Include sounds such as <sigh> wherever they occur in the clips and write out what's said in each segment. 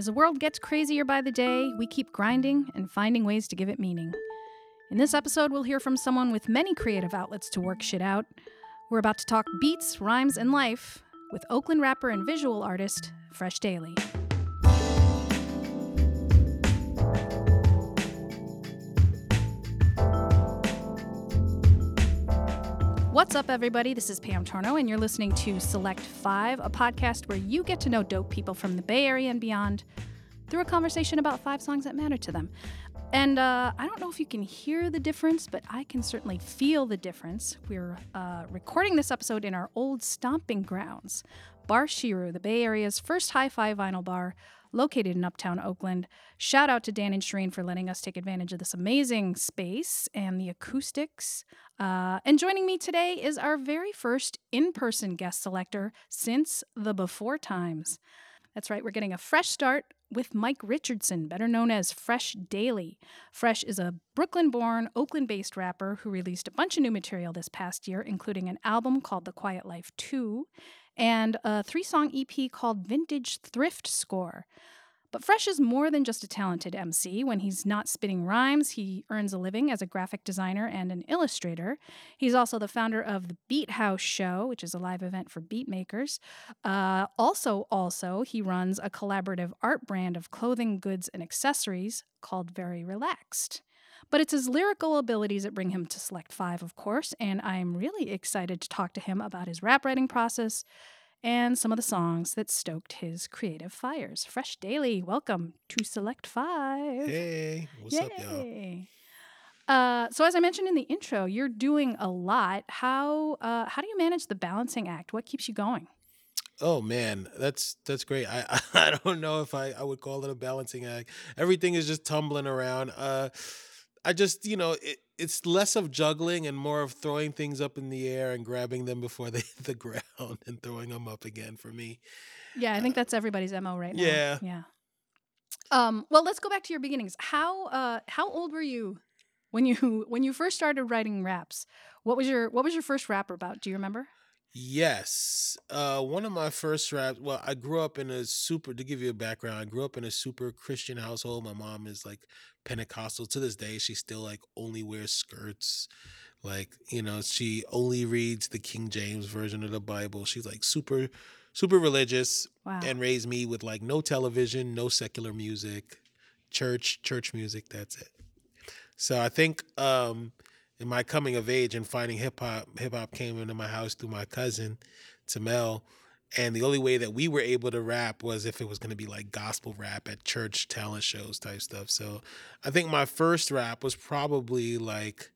As the world gets crazier by the day, we keep grinding and finding ways to give it meaning. In this episode, we'll hear from someone with many creative outlets to work shit out. We're about to talk beats, rhymes, and life with Oakland rapper and visual artist Fresh Daily. What's up, everybody? This is Pam Torno, and you're listening to Select Five, a podcast where you get to know dope people from the Bay Area and beyond through a conversation about five songs that matter to them. And uh, I don't know if you can hear the difference, but I can certainly feel the difference. We're uh, recording this episode in our old stomping grounds, Bar Shiru, the Bay Area's first hi fi vinyl bar, located in uptown Oakland. Shout out to Dan and Shireen for letting us take advantage of this amazing space and the acoustics. Uh, and joining me today is our very first in person guest selector since the before times. That's right, we're getting a fresh start with Mike Richardson, better known as Fresh Daily. Fresh is a Brooklyn born, Oakland based rapper who released a bunch of new material this past year, including an album called The Quiet Life 2 and a three song EP called Vintage Thrift Score. But Fresh is more than just a talented MC. When he's not spitting rhymes, he earns a living as a graphic designer and an illustrator. He's also the founder of the Beat House Show, which is a live event for beat makers. Uh, also, also, he runs a collaborative art brand of clothing, goods, and accessories called Very Relaxed. But it's his lyrical abilities that bring him to Select 5, of course, and I'm really excited to talk to him about his rap writing process and some of the songs that stoked his creative fires. Fresh Daily, welcome to Select 5. Hey, what's Yay. up, y'all? Uh, so as I mentioned in the intro, you're doing a lot. How uh, how do you manage the balancing act? What keeps you going? Oh man, that's that's great. I <laughs> I don't know if I I would call it a balancing act. Everything is just tumbling around. Uh, I just you know it, it's less of juggling and more of throwing things up in the air and grabbing them before they <laughs> hit the ground and throwing them up again for me. Yeah, I think that's everybody's mo right now. yeah. yeah. Um, well, let's go back to your beginnings. How uh, how old were you when you <laughs> when you first started writing raps? What was your what was your first rap about? Do you remember? Yes. Uh one of my first raps, well, I grew up in a super to give you a background, I grew up in a super Christian household. My mom is like Pentecostal to this day. She still like only wears skirts. Like, you know, she only reads the King James version of the Bible. She's like super super religious Wow. and raised me with like no television, no secular music, church, church music, that's it. So I think um in my coming of age and finding hip hop, hip hop came into my house through my cousin, Tamel. And the only way that we were able to rap was if it was going to be like gospel rap at church talent shows type stuff. So I think my first rap was probably like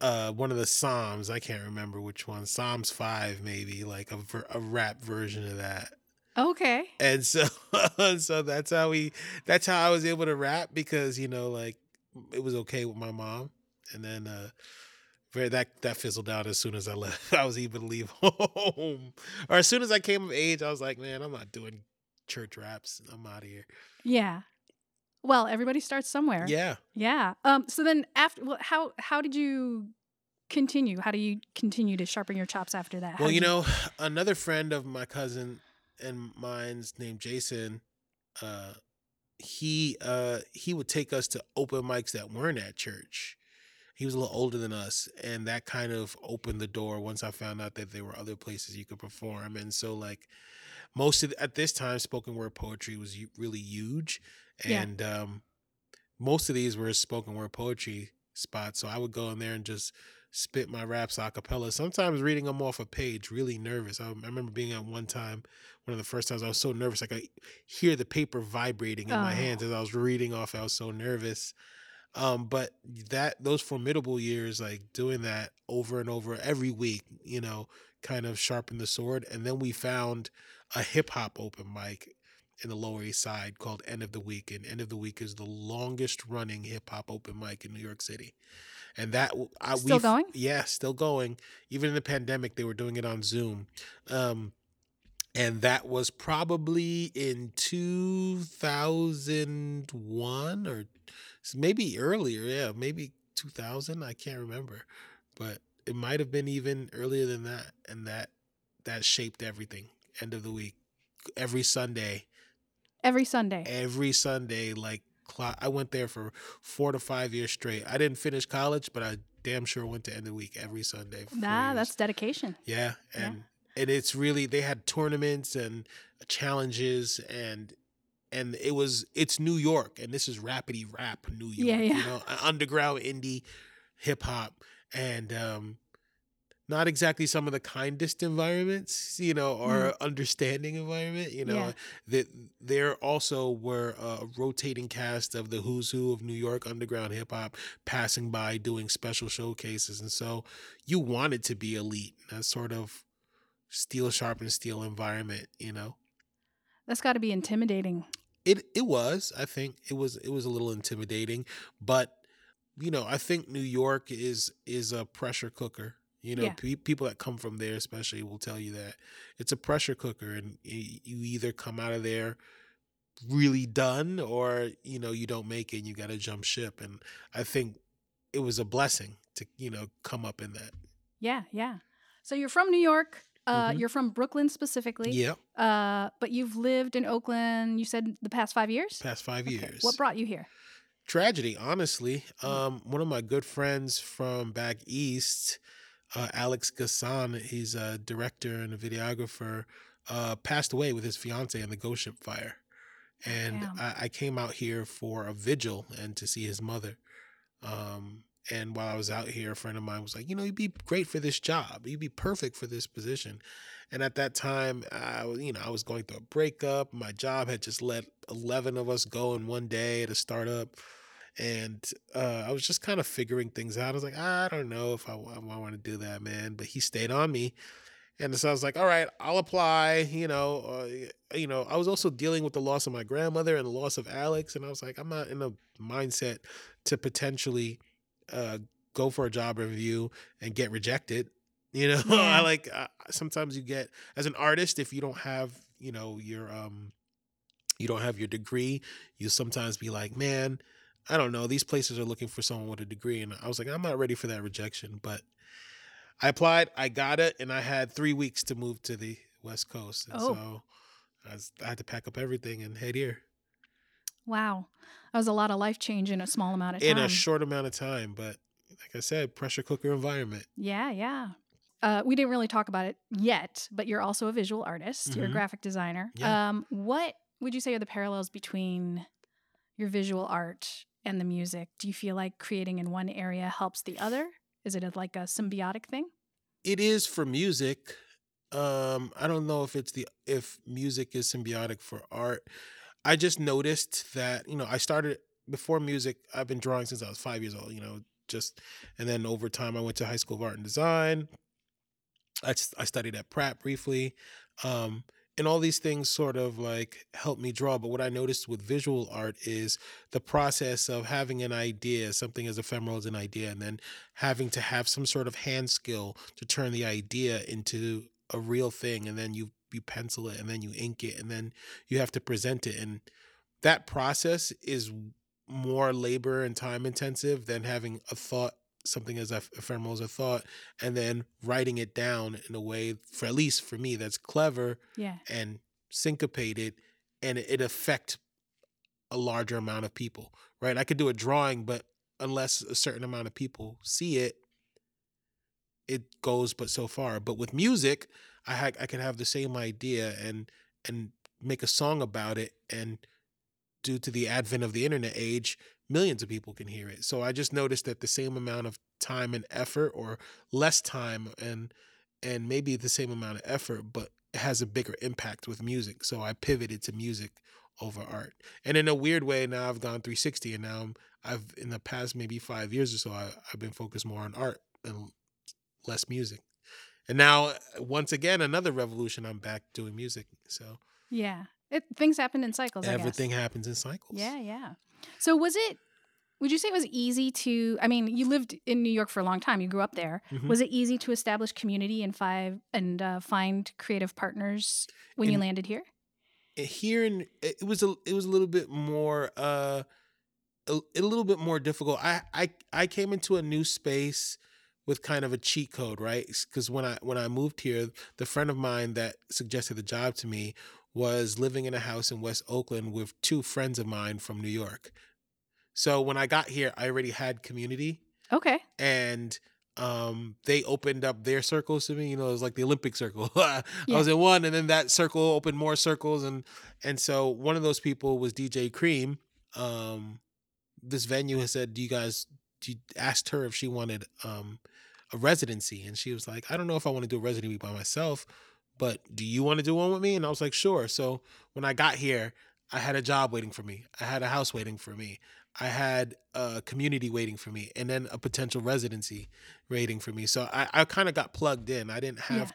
uh one of the Psalms. I can't remember which one. Psalms 5 maybe, like a, ver- a rap version of that okay. and so <laughs> so that's how we that's how I was able to rap because you know like it was okay with my mom and then uh very that that fizzled out as soon as I left <laughs> I was even leave <laughs> home or as soon as I came of age I was like man I'm not doing church raps I'm out of here Yeah. Well, everybody starts somewhere. yeah Yeah. Um. So then, after, well, how how did you continue? How do you continue to sharpen your chops after that? How well did you know <sighs> another friend of my cousin and mine's named Jason uh he uh he would take us to open mics that weren't at church he was a little older than us and that kind of opened the door once i found out that there were other places you could perform and so like most of at this time spoken word poetry was really huge Yeah. and um most of these were spoken word poetry spots so i would go in there and just spit my raps a cappella sometimes reading them off a page really nervous I, I remember being at one time one of the first times i was so nervous like i hear the paper vibrating in my Oh. hands as i was reading off i was so nervous um but that those formidable years like doing that over and over every week you know kind of sharpened the sword and then we found a hip-hop open mic in the lower east side called end of the week and end of the week is the longest running hip-hop open mic in new york city. And that I, Still we've- going? yeah still going. Even in the pandemic they were doing it on zoom. Um and that was probably in 2001 or maybe earlier yeah maybe 2000 i can't remember but it might have been even earlier than that and that that shaped everything end of the week every sunday Every Sunday. every Sunday. Like I went there for four to five years straight. I didn't finish college, but I damn sure went to end of the week every Sunday. Nah, years. that's dedication. yeah, Yeah. and and it's really they had tournaments and challenges and and it was it's New York and this is rapidy rap New York, Yeah, yeah. you know, underground indie hip hop and um not exactly some of the kindest environments, you know, or understanding environment, you know. Mm. Yeah. That there also were a rotating cast of the who's who of New York underground hip hop passing by doing special showcases, and so you wanted to be elite. That sort of steel sharpened steel environment, you know. That's got to be intimidating. It it was, I think it was it was a little intimidating, but you know, I think New York is is a pressure cooker. You know, Yeah. pe- people that come from there, especially, will tell you that it's a pressure cooker, and you either come out of there really done, or you know, you don't make it, and you got to jump ship. And I think it was a blessing to you know come up in that. Yeah, yeah. So you're from New York. Uh, Mhm. You're from Brooklyn specifically. Yeah. Uh, but you've lived in Oakland. You said the past five years. past five Okay. years. What brought you here? tragedy honestly Mm. um one of my good friends from back east uh alex ghassan he's a director and a videographer uh passed away with his fiance in the ghost ship fire and I, I came out here for a vigil and to see his mother um and while i was out here a friend of mine was like you know you'd be great for this job you'd be perfect for this position and at that time i you know i was going through a breakup my job had just let 11 of us go in one day at a startup and uh, I was just kind of figuring things out. I was like, I don't know if I, want to do that, man. But he stayed on me, and so I was like, all right, I'll apply. You know, uh, you know, I was also dealing with the loss of my grandmother and the loss of Alex, and I was like, I'm not in a mindset to potentially uh, go for a job review and get rejected. <laughs> You know, Yeah. I like uh, sometimes you get as an artist if you don't have you know your um you don't have your degree, you sometimes be like, man. I don't know. These places are looking for someone with a degree. And I was like, I'm not ready for that rejection. But I applied, I got it, and I had three weeks to move to the West Coast. And Oh. so I, was, I had to pack up everything and head here Wow, that was a lot of life change in a small amount of time. in a short amount of time. But like I said, pressure cooker environment. Yeah, yeah. Uh, we didn't really talk about it yet, but you're also a visual artist. You're a Mhm. graphic designer. Yeah. Um, what would you say are the parallels between your visual art and the music? Do you feel like creating in one area helps the other? Is it a, like a symbiotic thing? It is for music. Um, I don't know if it's the if music is symbiotic for art. I just noticed that, you know, I started before music, I've been drawing since I was five years old, you know, just and then over time I went to high school of art and design. I studied at Pratt briefly. Um, and all these things sort of like help me draw. But what I noticed with visual art is the process of having an idea, something as ephemeral as an idea, and then having to have some sort of hand skill to turn the idea into a real thing. And then you, you pencil it and then you ink it and then you have to present it. And that process is more labor and time intensive than having a thought something as ephemeral as a thought and then writing it down in a way for at least for me that's clever Yeah. and syncopated and it, it affect a larger amount of people right i could do a drawing but unless a certain amount of people see it it goes but so far but with music i ha- i can have the same idea and and make a song about it and due to the advent of the internet age millions of people can hear it. So i just noticed that the same amount of time and effort or less time and and maybe the same amount of effort but it has a bigger impact with music. So i pivoted to music over art. And in a weird way now i've gone 360 and now I'm, i've in the past maybe five years or so I, i've been focused more on art and less music and now once again another revolution i'm back doing music so Yeah. It, things happen in cycles. Everything happens in cycles Yeah, yeah. So was it? Would you say it was easy to? I mean, you lived in New York for a long time. You grew up there. Mhm. Was it easy to establish community and five and uh, find creative partners when you landed here? here in it was a it was a little bit more uh a, a little bit more difficult i i i came into a new space with kind of a cheat code right because when i when i moved here the friend of mine that suggested the job to me was living in a house in West Oakland with two friends of mine from New York. So when I got here, I already had community Okay. and um they opened up their circles to me you know it was like the olympic circle <laughs> i Yeah. was in one and then that circle opened more circles and and so one of those people was dj cream um this venue has said do you guys do you, asked her if she wanted um a residency and she was like i don't know if i want to do a residency by myself but do you want to do one with me? And i was like sure. So when i got here i had a job waiting for me. I had a house waiting for me. I had a community waiting for me and then a potential residency waiting for me. So I, I kind of got plugged in. I didn't have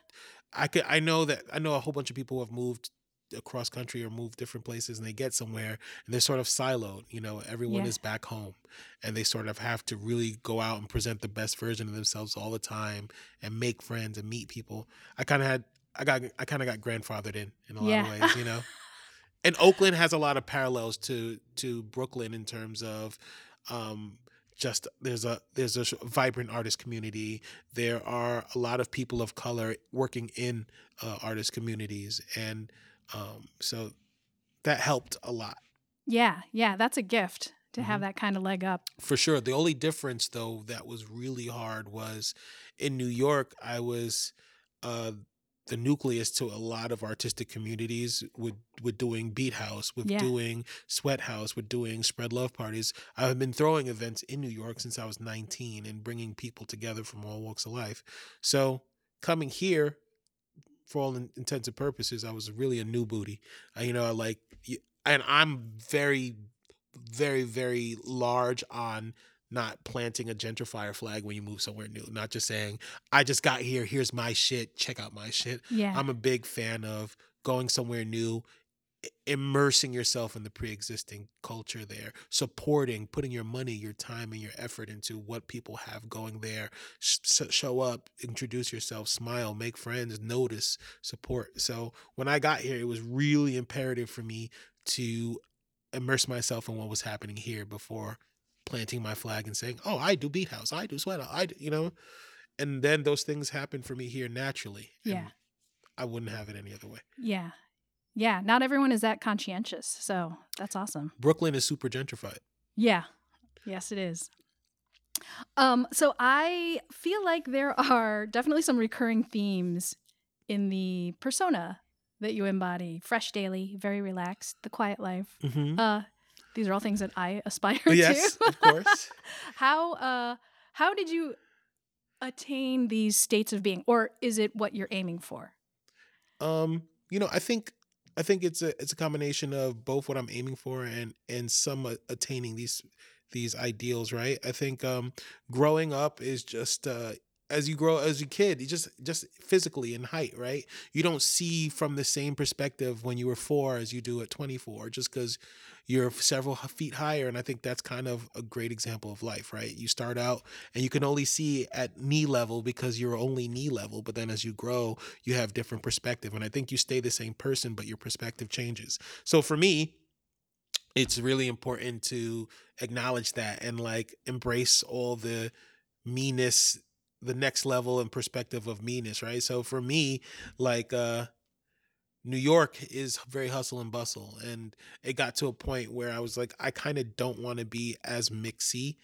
I could I know that I know a whole bunch of people who have moved across country or move different places and they get somewhere and they're sort of siloed, you know, everyone Yeah. is back home and they sort of have to really go out and present the best version of themselves all the time and make friends and meet people. I kind of had I got I kind of got grandfathered in in a lot of ways, you know. and Oakland has a lot of parallels to to Brooklyn in terms of um just there's a there's a vibrant artist community there are a lot of people of color working in uh, artist communities and um so that helped a lot Yeah. Yeah. That's a gift to have Mhm. that kind of leg up. for sure the only difference though that was really hard was in new york i was uh the nucleus to a lot of artistic communities with with doing beat house with Yeah. doing sweat house with doing spread love parties i've been throwing events in new york since i was 19 and bringing people together from all walks of life so coming here for all in- intents and purposes i was really a new booty. I, you know like and i'm very very very large on not planting a gentrifier flag when you move somewhere new. Not just saying i just got here here's my shit check out my shit. Yeah. i'm a big fan of going somewhere new immersing yourself in the pre-existing culture there supporting putting your money your time and your effort into what people have going there Sh- show up introduce yourself smile make friends notice support so when i got here it was really imperative for me to immerse myself in what was happening here before planting my flag and saying, "Oh, I do beat house, I do sweat, I do," you know. And then those things happen for me here naturally. Yeah. I wouldn't have it any other way. yeah. Yeah. Not everyone is that conscientious. So that's awesome. Brooklyn is super gentrified. Yeah. Yes, it is. Um, so I feel like there <laughs> are definitely some recurring themes in the persona that you embody. Fresh daily, very relaxed, the quiet life. Mm-hmm. Uh, these are all things that I <laughs> aspire yes, to. of course. <laughs> how uh how did you attain these states of being or is it what you're aiming for? Um, you know, I think I think it's a it's a combination of both what I'm aiming for and and some attaining these these ideals, right? I think um growing up is just uh as you grow as a kid, you just just physically in height, right? You don't see from the same perspective when you were 4 as you do at 24 just cuz you're several feet higher and I think that's kind of a great example of life, right? You start out and you can only see at knee level because you're only knee level, but then as you grow, you have different perspective and i think you stay the same person but your perspective changes so for me it's really important to acknowledge that and like embrace all the meanness the next level and perspective of meanness right so for me like uh New York is very hustle and bustle and it got to a point where I was like I kind of don't want to be as mixy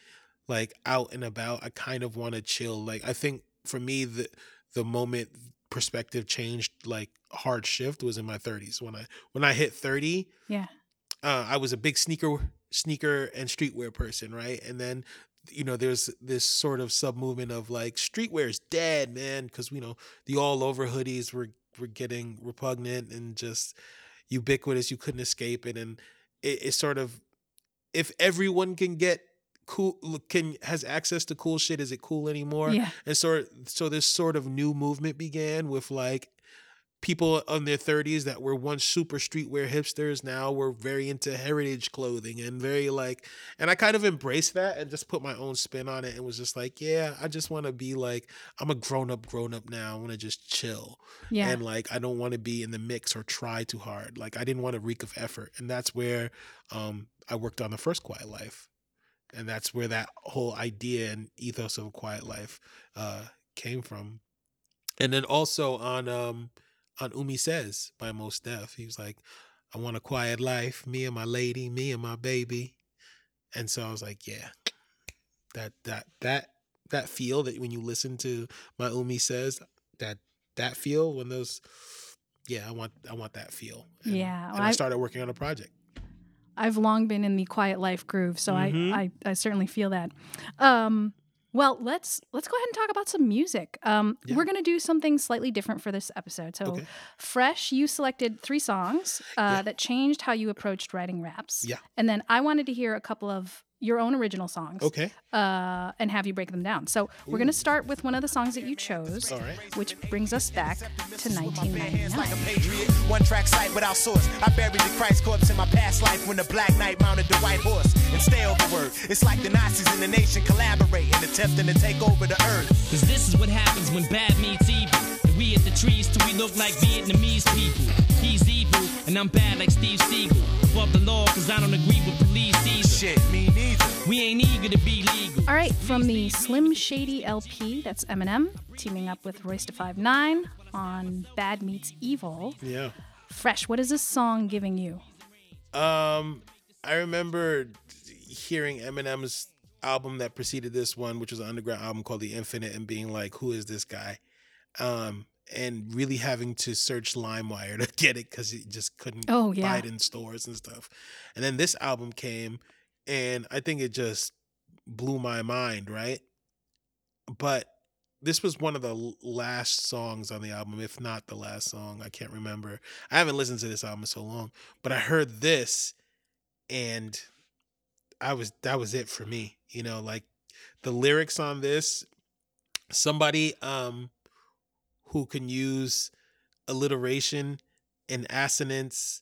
like out and about I kind of want to chill like I think for me the the moment perspective changed like hard shift was in my 30s when I when I hit 30 Yeah. uh, I was a big sneaker sneaker and streetwear person, right? And then you know there's this sort of sub movement of like streetwear is dead, man, because you know the all over hoodies were were getting repugnant and just ubiquitous. You couldn't escape it, and it, it sort of if everyone can get cool can has access to cool shit is it cool anymore Yeah. and so so this sort of new movement began with like people in their 30s that were once super streetwear hipsters now were very into heritage clothing and very like and I kind of embraced that and just put my own spin on it and was just like yeah I just want to be like I'm a grown up grown up now. I want to just chill. Yeah. and like I don't want to be in the mix or try too hard. Like I didn't want to reek of effort. And that's where um I worked on the first quiet life. And that's where that whole idea and ethos of a quiet life uh came from. And then also on um on Umi Says by Mos Def. He was like, I want a quiet life, me and my lady, me and my baby. And so I was like, yeah, that that that that feel that when you listen to my Umi Says, that that feel when those yeah, I want I want that feel. And, Yeah, And well, I I- started working on a project. I've long been in the quiet life groove, so Mhm. I, I I certainly feel that. Um, well, let's let's go ahead and talk about some music. Um, Yeah. We're gonna do something slightly different for this episode. So, Okay. fresh, you selected three songs uh, Yeah. that changed how you approached writing raps. Yeah. and then I wanted to hear a couple of your own original songs. Okay. Uh, and have you break them down. So we're gonna start with one of the songs that you chose, All right. which brings us back to Hands 1999. like a patriot. One track sight without source. I buried the Christ corpse in my past life when the Black Knight mounted the white horse. And stay overword. It's like the Nazis in the nation collaborating, attempting to take over the earth. Cause this is what happens when bad meets evil. And we at the trees till we look like Vietnamese people. He's evil, and I'm bad like Steve Seagal. Above the law, cause I don't agree with police either. Shit, me neither. We ain't eager to be legal. All right, from the Slim Shady LP, that's Eminem teaming up with Royce da Five Nine on Bad Meets Evil. Yeah. Fresh, what is this song giving you? Um, I remember hearing Eminem's album that preceded this one, which was an underground album called The Infinite, and being like, "Who is this guy?" Um, and really having to search LimeWire <laughs> to get it because you just couldn't Oh, yeah. buy it in stores and stuff. And then this album came, and I think it just blew my mind, right? But this was one of the last songs on the album, if not the last song. I can't remember. I haven't listened to this album in so long, but I heard this, and I was that was it for me. You know, like the lyrics on this. Somebody um who can use alliteration and assonance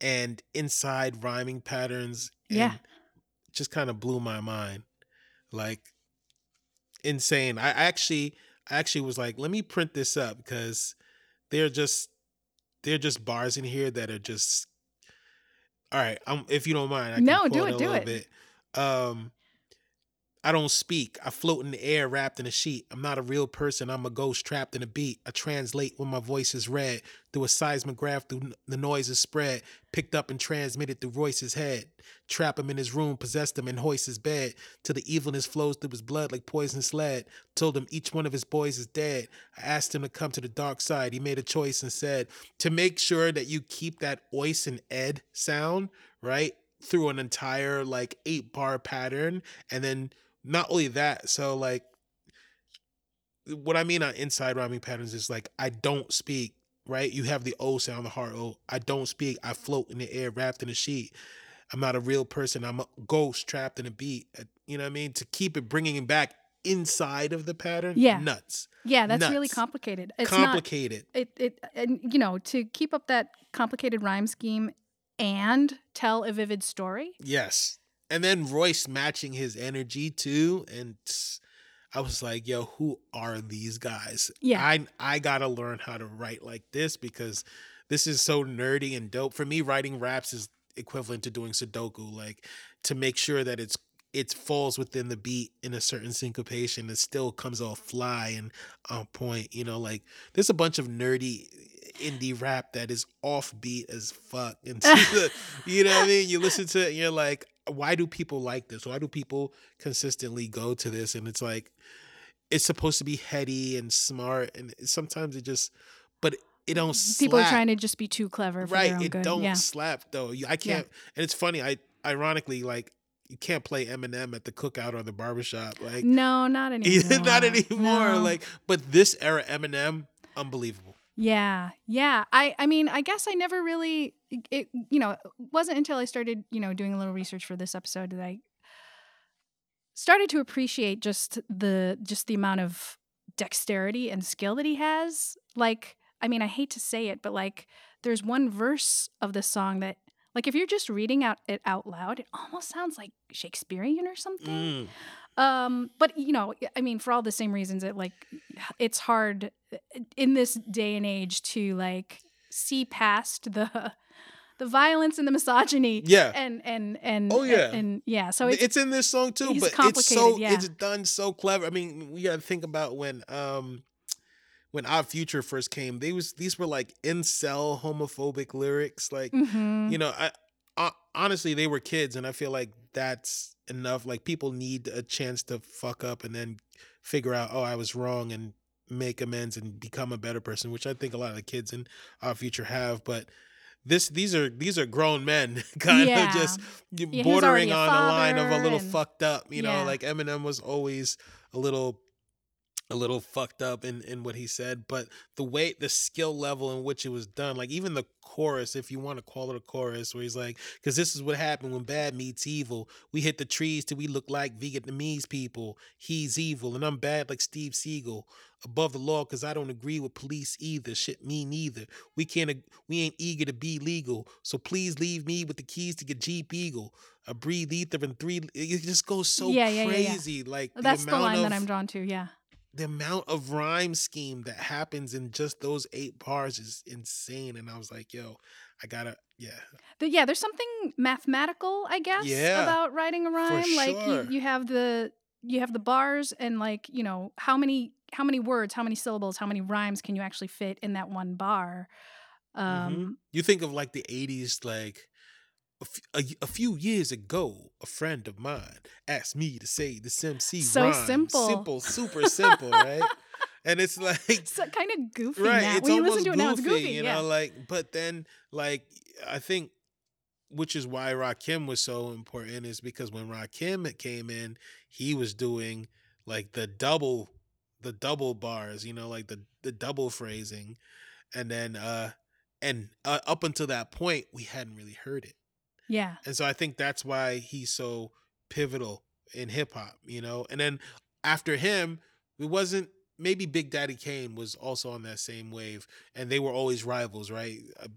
and inside rhyming patterns. Yeah. Just kind of blew my mind. Like insane. I actually I actually was like, let me print this up because they're just they're just bars in here that are just all right. Um, if you don't mind, I can No, do it, a do little it. Bit. Um, I don't speak. I float in the air, wrapped in a sheet. I'm not a real person. I'm a ghost trapped in a beat. I translate when my voice is read through a seismograph. Through the noise is spread, picked up and transmitted through Royce's head. Trap him in his room, possessed him, and hoist his bed till the evilness flows through his blood like poisonous lead. Told him each one of his boys is dead. I asked him to come to the dark side. He made a choice and said to make sure that you keep that ois and ed sound right through an entire like eight bar pattern, and then not only that, so like what I mean on inside rhyming patterns is like I don't speak, right? You have the O sound, the hard O. I don't speak. I float in the air, wrapped in a sheet. I'm not a real person. I'm a ghost trapped in a beat. Uh, You know what I mean? To keep it bringing it back inside of the pattern, Yeah. nuts, Yeah, that's really complicated. It's complicated. not it it and you know, to keep up that complicated rhyme scheme and tell a vivid story. Yes. And then Royce matching his energy too. And I was like, yo, who are these guys? Yeah. I I gotta learn how to write like this because this is so nerdy and dope. For me, writing raps is equivalent to doing Sudoku, like to make sure that it's it falls within the beat in a certain syncopation. It still comes off fly and on point. You know, like there's a bunch of nerdy indie rap that is offbeat as fuck. And <laughs> you know what I mean? You listen to it and you're like, why do people like this? Why do people consistently go to this? And it's like, it's supposed to be heady and smart, and sometimes it just, but it don't. Mm-hmm. People are trying to just be too clever for right. their own It good. don't yeah. slap though. I can't, and it's funny. I ironically like you can't play Eminem at the cookout or the barbershop. Like No, not <laughs> anymore. not anymore. No. Like, but this era Eminem, unbelievable. Yeah, yeah. I I mean, I guess I never really it you know, it wasn't until I started, you know, doing a little research for this episode that I started to appreciate just the just the amount of dexterity and skill that he has. Like, I mean, I hate to say it, but like there's one verse of the song that like if you're just reading out it out loud, it almost sounds like Shakespearean or something. Mm. Um, but you know, I mean, for all the same reasons, it like it's hard in this day and age to like see past the the violence and the misogyny. Yeah. And and and Oh, yeah. and, yeah. So it's, it's, in this song too, but it's so yeah. it's done so clever. I mean, we got to think about when um when Odd Future first came, they was these were like incel homophobic lyrics. Like, Mhm. you know, I, I honestly they were kids, and I feel like that's enough. Like people need a chance to fuck up and then figure out, oh, I was wrong, and make amends and become a better person, which I think a lot of the kids in Odd Future have. But this these are these are grown men <laughs> kind Yeah. of just was bordering a on the line of a little and- fucked up. You know, Yeah. like Eminem was always a little a little fucked up in in what he said, but the way the skill level in which it was done, like even the chorus, if you want to call it a chorus, where he's like, because this is what happened when bad meets evil. We hit the trees till we look like Vietnamese people. He's evil, and I'm bad like Steve Seagal. Above the law, because I don't agree with police either. Shit, me neither. We can't. We ain't eager to be legal. So please leave me with the keys to get Jeep Eagle. I breathe ether and three. It just goes so Yeah, yeah, yeah, yeah. crazy. Like That's the, amount line that I'm drawn to. Yeah. The amount of rhyme scheme that happens in just those eight bars is insane. And I was like, yo, I gotta, yeah, The, yeah, there's something mathematical, I guess, Yeah, about writing a rhyme. Like you, you have the you have the bars and like you know how many how many words, how many syllables, how many rhymes can you actually fit in that one bar? Um, Mhm. you think of like the 80s, like a, f- a- a few years ago, a friend of mine asked me to say this MC So rhyme. simple. Simple, super simple, right? <laughs> And it's like, It's kind of goofy right now. it's when you almost listen to it now, it's goofy. you yeah. know like but then like i think which is why rakim was so important is because when rakim came in he was doing like the double the double bars you know like the the double phrasing and then uh and uh, up until that point we hadn't really heard it yeah. and so I think that's why he's so pivotal in hip hop, you know. And then after him, it wasn't maybe Big Daddy Kane was also on that same wave, and they were always rivals, right? Uh,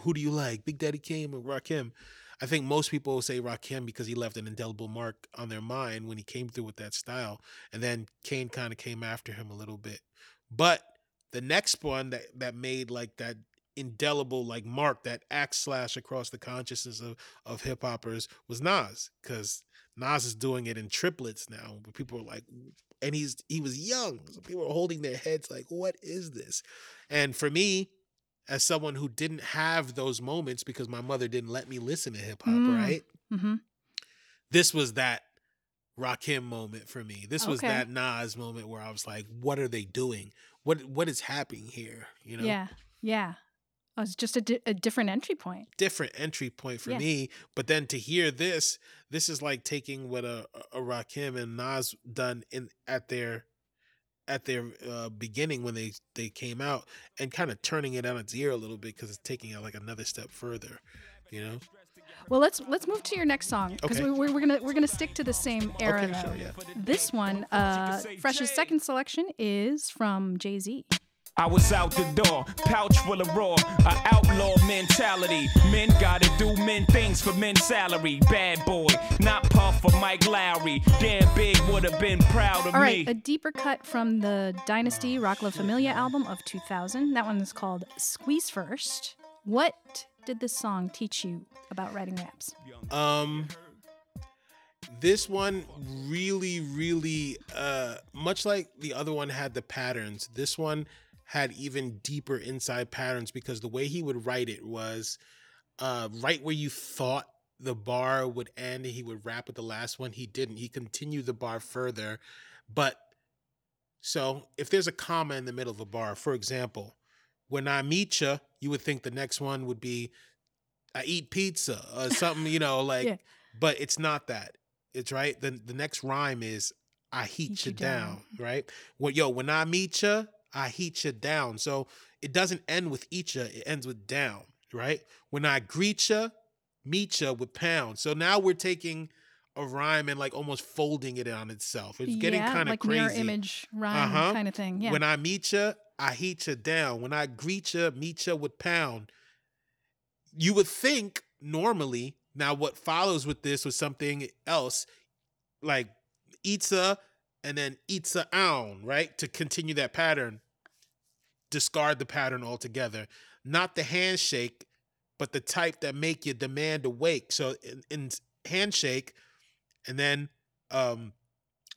who do you like, Big Daddy Kane or Rakim? I think most people say Rakim because he left an indelible mark on their mind when he came through with that style, and then Kane kind of came after him a little bit. But the next one that that made like that indelible like mark that axe slash across the consciousness of of hip hoppers was Nas because Nas is doing it in triplets now. But people are like, and he's he was young, so people are holding their heads like, what is this? And for me, as someone who didn't have those moments because my mother didn't let me listen to hip hop, Mm. right? hmm This was that Rakim moment for me. This was Okay. that Nas moment where I was like, what are they doing? What what is happening here? You know? Yeah. Yeah. Oh, it's just a, di- a different entry point. different entry point for Yeah. me. But then to hear this, this is like taking what a, a Rakim and Nas done in at their at their uh, beginning when they they came out and kind of turning it on its ear a little bit because it's taking it like another step further. You know? Well, let's let's move to your next song because Okay. we, we're, we're gonna we're gonna stick to the same era. Okay, sure, yeah. This one, uh, Fresh's second selection is from Jay Z. I was out the door, pouch full of raw, a outlaw mentality. Men gotta do men things for men's salary. Bad boy, not Puff or Mike Lowrey. Damn big would have been proud of All right, me. a deeper cut from the Dynasty Roc La Familia album of 2000. That one is called Squeeze First. What did this song teach you about writing raps? Um this one really really uh much like the other one had the patterns this one had even deeper inside patterns because the way he would write it was uh right where you thought the bar would end he would wrap with the last one he didn't he continued the bar further but so if there's a comma in the middle of a bar for example when i meet you you would think the next one would be i eat pizza or <laughs> something you know like Yeah. but it's not that it's right the, the next rhyme is i heat, Heat you down, down. right well yo when i meet you i heat you down so it doesn't end with eat it ends with down right when i greet ya meet ya with pound so now we're taking a rhyme and like almost folding it on itself it's getting yeah, kind of like crazy mirror image rhyme Uh-huh. kind of thing. Yeah. when I meet you, I heat you down. When I greet you, meet you with pound. You would think normally, now what follows with this was something else, like itza and then itza on, right? To continue that pattern. Discard the pattern altogether. Not the handshake, but the type that make you demand awake. So in, in handshake, and then um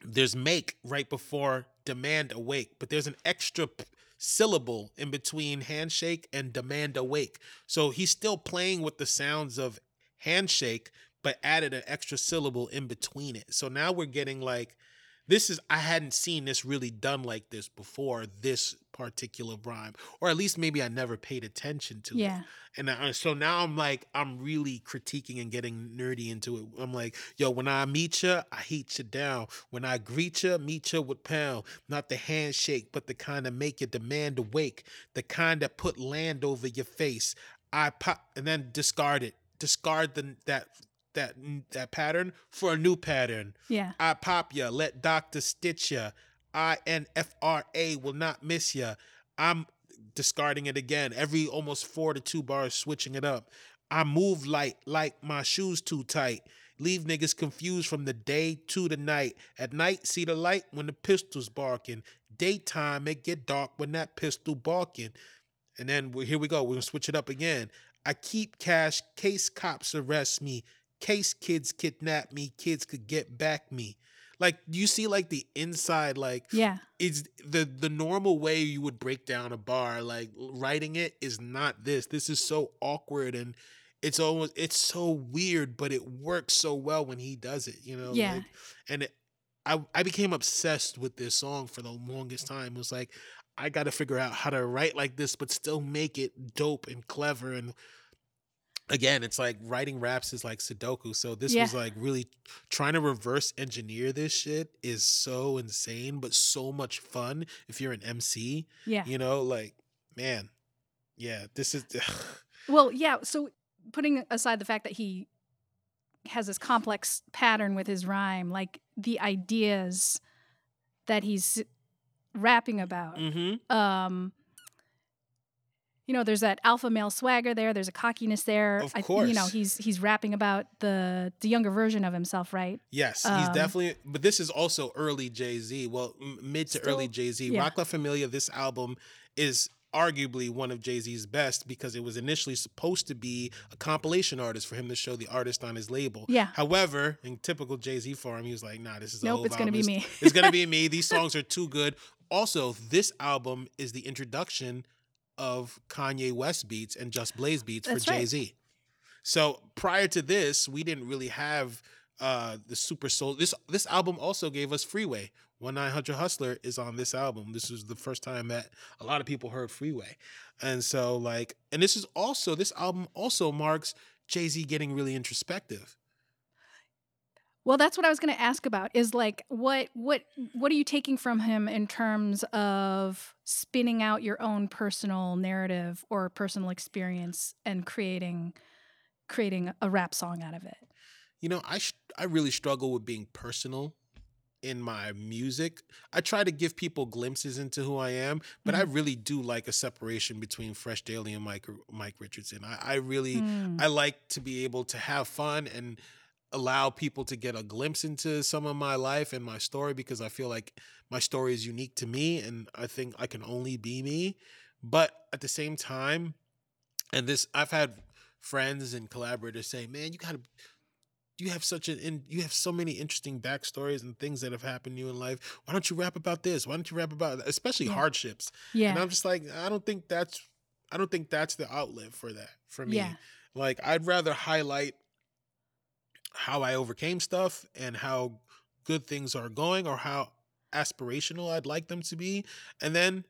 there's make right before demand awake, but there's an extra p- syllable in between handshake and demand awake. So he's still playing with the sounds of handshake, but added an extra syllable in between it. So now we're getting like this is I hadn't seen this really done like this before this particular rhyme, or at least maybe I never paid attention to Yeah. it. And I, so now I'm like I'm really critiquing and getting nerdy into it. I'm like, yo, when I meet you, I heat you down. When I greet you, meet you with pound. Not the handshake, but the kind of make your demand awake. The kind that put land over your face. I pop and then discard it. Discard the that that that pattern for a new pattern. Yeah. I pop ya, let doctor stitch ya. I N F R A will not miss ya. I'm discarding it again. Every almost four to two bars, switching it up. I move light like my shoes too tight. Leave niggas confused from the day to the night. At night, see the light when the pistol's barking. Daytime, it get dark when that pistol barking. And then we- here we go. We're gonna switch it up again. I keep cash case cops arrest me. Case kids kidnap me. Kids could get back me. Like you see, like the inside, like Yeah. it's the the normal way you would break down a bar. Like writing it is not this. This is so awkward and it's almost it's so weird, but it works so well when he does it. You know. Yeah. Like, and it, I I became obsessed with this song for the longest time. It was like I got to figure out how to write like this, but still make it dope and clever. And again, it's like writing raps is like Sudoku. So this Yeah. was like really trying to reverse engineer this shit is so insane, but so much fun if you're an MC. Yeah. You know, like man, yeah, this is. <laughs> Well, yeah. So putting aside the fact that he has this complex pattern with his rhyme, like the ideas that he's rapping about. mm-hmm. Um, you know, there's that alpha male swagger there. There's a cockiness there. Of I- you know, he's he's rapping about the the younger version of himself, right? Yes, he's Um, definitely. But this is also early Jay Z. Well, m- mid to early Jay Z. yeah. Roc La Familia. This album is arguably one of Jay Z's best because it was initially supposed to be a compilation artist for him to show the artist on his label. Yeah. However, in typical Jay Z form, he was like, "Nah, this is a Nope, whole it's gonna be me." It's, it's gonna be <laughs> me. These songs are too good." Also, this album is the introduction of Kanye West beats and Just Blaze beats That's for. Jay Z. So prior to this, we didn't really have uh the super soul. This this album also gave us Freeway. One Nine Hundred Hustler is on this album. This was the first time that a lot of people heard Freeway, and so like, and this is also this album also marks Jay Z getting really introspective. Well, that's what I was going to ask about. Is like what what what are you taking from him in terms of spinning out your own personal narrative or personal experience and creating creating a rap song out of it? You know, I sh- I really struggle with being personal in my music. I try to give people glimpses into who I am, but I really do like a separation between Fresh Daily and Mike Mike Richardson. I, I really Hmm. I like to be able to have fun and allow people to get a glimpse into some of my life and my story because I feel like my story is unique to me and I think I can only be me. But at the same time, and this I've had friends and collaborators say, "Man, you got to you have such an in, you have so many interesting backstories and things that have happened to you in life. Why don't you rap about this? Why don't you rap about that? especially Yeah. hardships?" yeah. And I'm just like, I don't think that's I don't think that's the outlet for that for me. Yeah. Like I'd rather highlight how I overcame stuff and how good things are going or how aspirational I'd like them to be. And then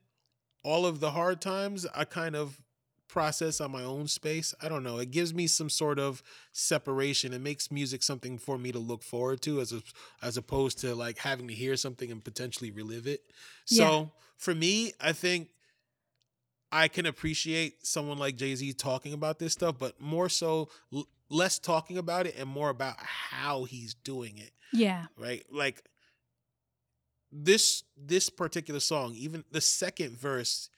all of the hard times I kind of process on my own space. I don't know. It gives me some sort of separation. It makes music something for me to look forward to as a, as opposed to like having to hear something and potentially relive it. So Yeah. for me, I think I can appreciate someone like Jay Z talking about this stuff, but more so less talking about it and more about how he's doing it, yeah. right? Like this this particular song, even the second verse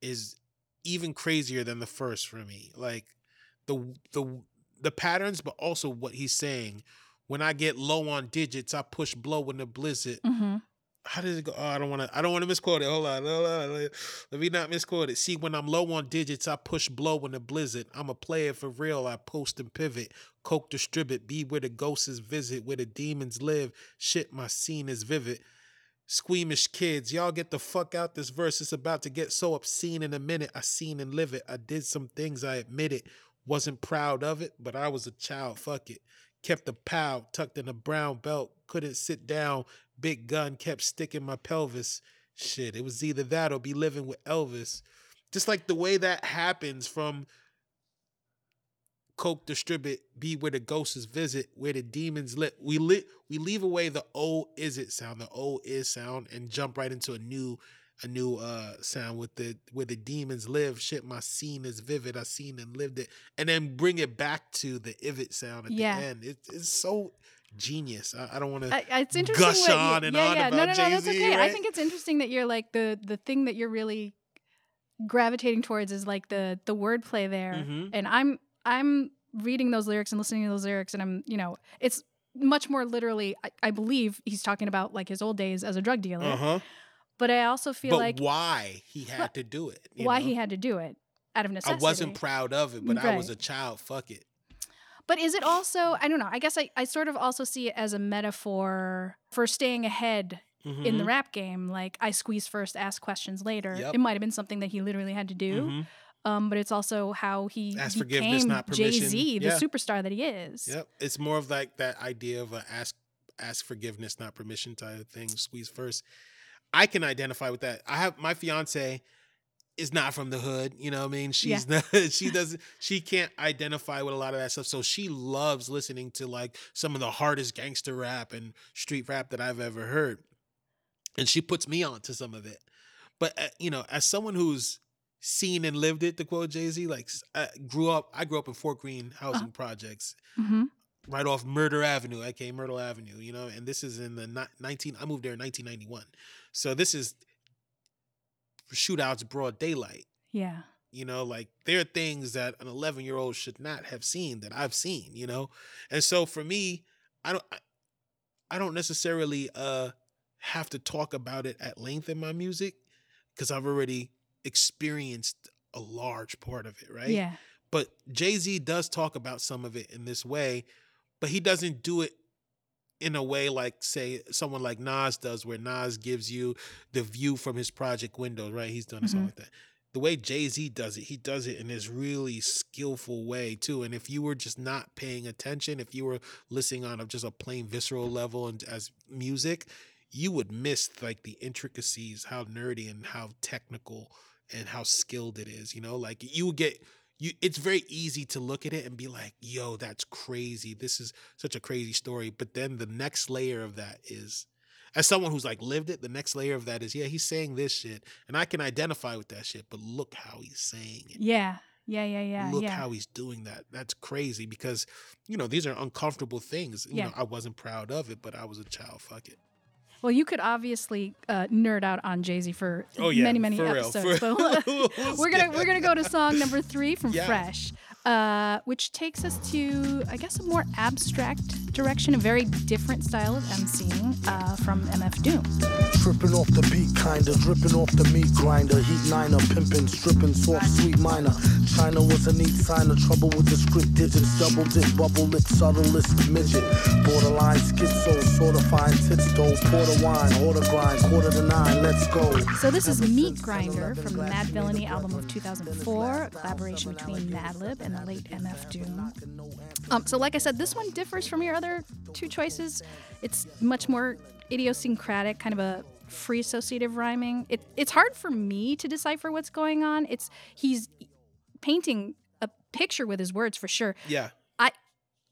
is even crazier than the first for me. Like the the the patterns, but also what he's saying. When I get low on digits, I push blow in the blizzard hmm how does it go? Oh, I don't want to. I don't want to misquote it. Hold on, hold on. Let, me not misquote it. See, when I'm low on digits, I push blow in the blizzard. I'm a player for real. I post and pivot. Coke distribute. Be where the ghosts visit, where the demons live. Shit, my scene is vivid. Squeamish kids, y'all get the fuck out this verse. It's about to get so obscene in a minute. I seen and live it. I did some things, I admit it. Wasn't proud of it, but I was a child. Fuck it. Kept the pow tucked in a brown belt. Couldn't sit down. Big gun kept sticking my pelvis. Shit, it was either that or be living with Elvis. Just like the way that happens from Coke distribute, be where the ghosts visit, where the demons lit. We lit we leave away the old is it sound, the old is sound, and jump right into a new a new uh sound with the where the demons live. Shit, my scene is vivid. I seen and lived it. And then bring it back to the Ivet sound at Yeah. the end. It, it's so genius. I, I don't want to I, I- it's interesting. gush you- on and yeah, on yeah. about no, no, no, that's Jay-Z, okay. I think it's interesting that you're like the the thing that you're really gravitating towards is like the the wordplay there, Mhm. and I'm I'm reading those lyrics and listening to those lyrics, and I'm you know it's much more literally. I, I believe he's talking about like his old days as a drug dealer, Uh-huh. but I also feel But like why he had to do it. you why know? he had to do it out of necessity. I wasn't proud of it, but I was a child. Fuck it. But is it also, I don't know, I guess I, I sort of also see it as a metaphor for staying ahead in the Mhm. rap game. Like, I squeeze first, ask questions later. Yep. It might have been something that he literally had to do. Mhm. Um, but it's also how he Ask forgiveness, became not Jay permission. Z, the Yeah. superstar that he is. Yep. It's more of like that idea of a ask ask forgiveness, not permission type of thing. Squeeze first. I can identify with that. I have my fiance is not from the hood. You know what I mean? She's <laughs> not she doesn't she can't identify with a lot of that stuff. So she loves listening to like some of the hardest gangster rap and street rap that I've ever heard. And she puts me on to some of it. But uh, you know, as someone who's seen and lived it, to quote Jay Z, like I grew up, I grew up in Fort Greene housing projects, hmm right off Murder Avenue, aka Myrtle Avenue, you know, and this is in the ni- 19, I moved there in 1991. So this is shootouts broad daylight, Yeah. you know, like there are things that an 11 year old should not have seen that I've seen, you know? And so for me, I don't, I, don't necessarily uh have to talk about it at length in my music because I've already experienced a large part of it, right? Yeah. But Jay Z does talk about some of it in this way, but he doesn't do it in a way like, say, someone like Nas does, where Nas gives you the view from his project window, right? He's done a song Mhm. like that. The way Jay Z does it, he does it in this really skillful way too. And if you were just not paying attention, if you were listening on a, just a plain visceral level and as music, you would miss like the intricacies, how nerdy and how technical and how skilled it is. You know, like you would get you. It's very easy to look at it and be like, "Yo, that's crazy. This is such a crazy story." But then the next layer of that is, as someone who's like lived it, the next layer of that is, yeah, he's saying this shit, and I can identify with that shit. But look how he's saying it. Yeah. Yeah. Yeah. Yeah. Look yeah. how he's doing that. That's crazy because, you know, these are uncomfortable things. You Yeah. know, I wasn't proud of it, but I was a child. Fuck it. Well, you could obviously uh, nerd out on Jay Z for Oh, yeah, many, many for real, episodes. for- but <laughs> <laughs> we're gonna we're gonna go to song number three from Yeah. Fresh, uh, which takes us to I guess a more abstract direction, a very different style of emceeing uh, from MF Doom. Tripping off the beat, kinda dripping off the meat grinder. Heat niner, pimping, stripping, soft, sweet minor. China was a neat sign of trouble with the script digits. Double dip, bubble lip, subtlest midget. Borderline schizo, sort of fine tits though. Porter wine, order grind, quarter to nine, let's go. So this is Meat Grinder from the Madvillainy album of 2004, a collaboration between Madlib and the late MF Doom. Um, so like I said, this one differs from your other two choices. It's much more idiosyncratic, kind of a free associative rhyming. It, it's hard for me to decipher what's going on. It's he's painting a picture with his words for sure. Yeah. I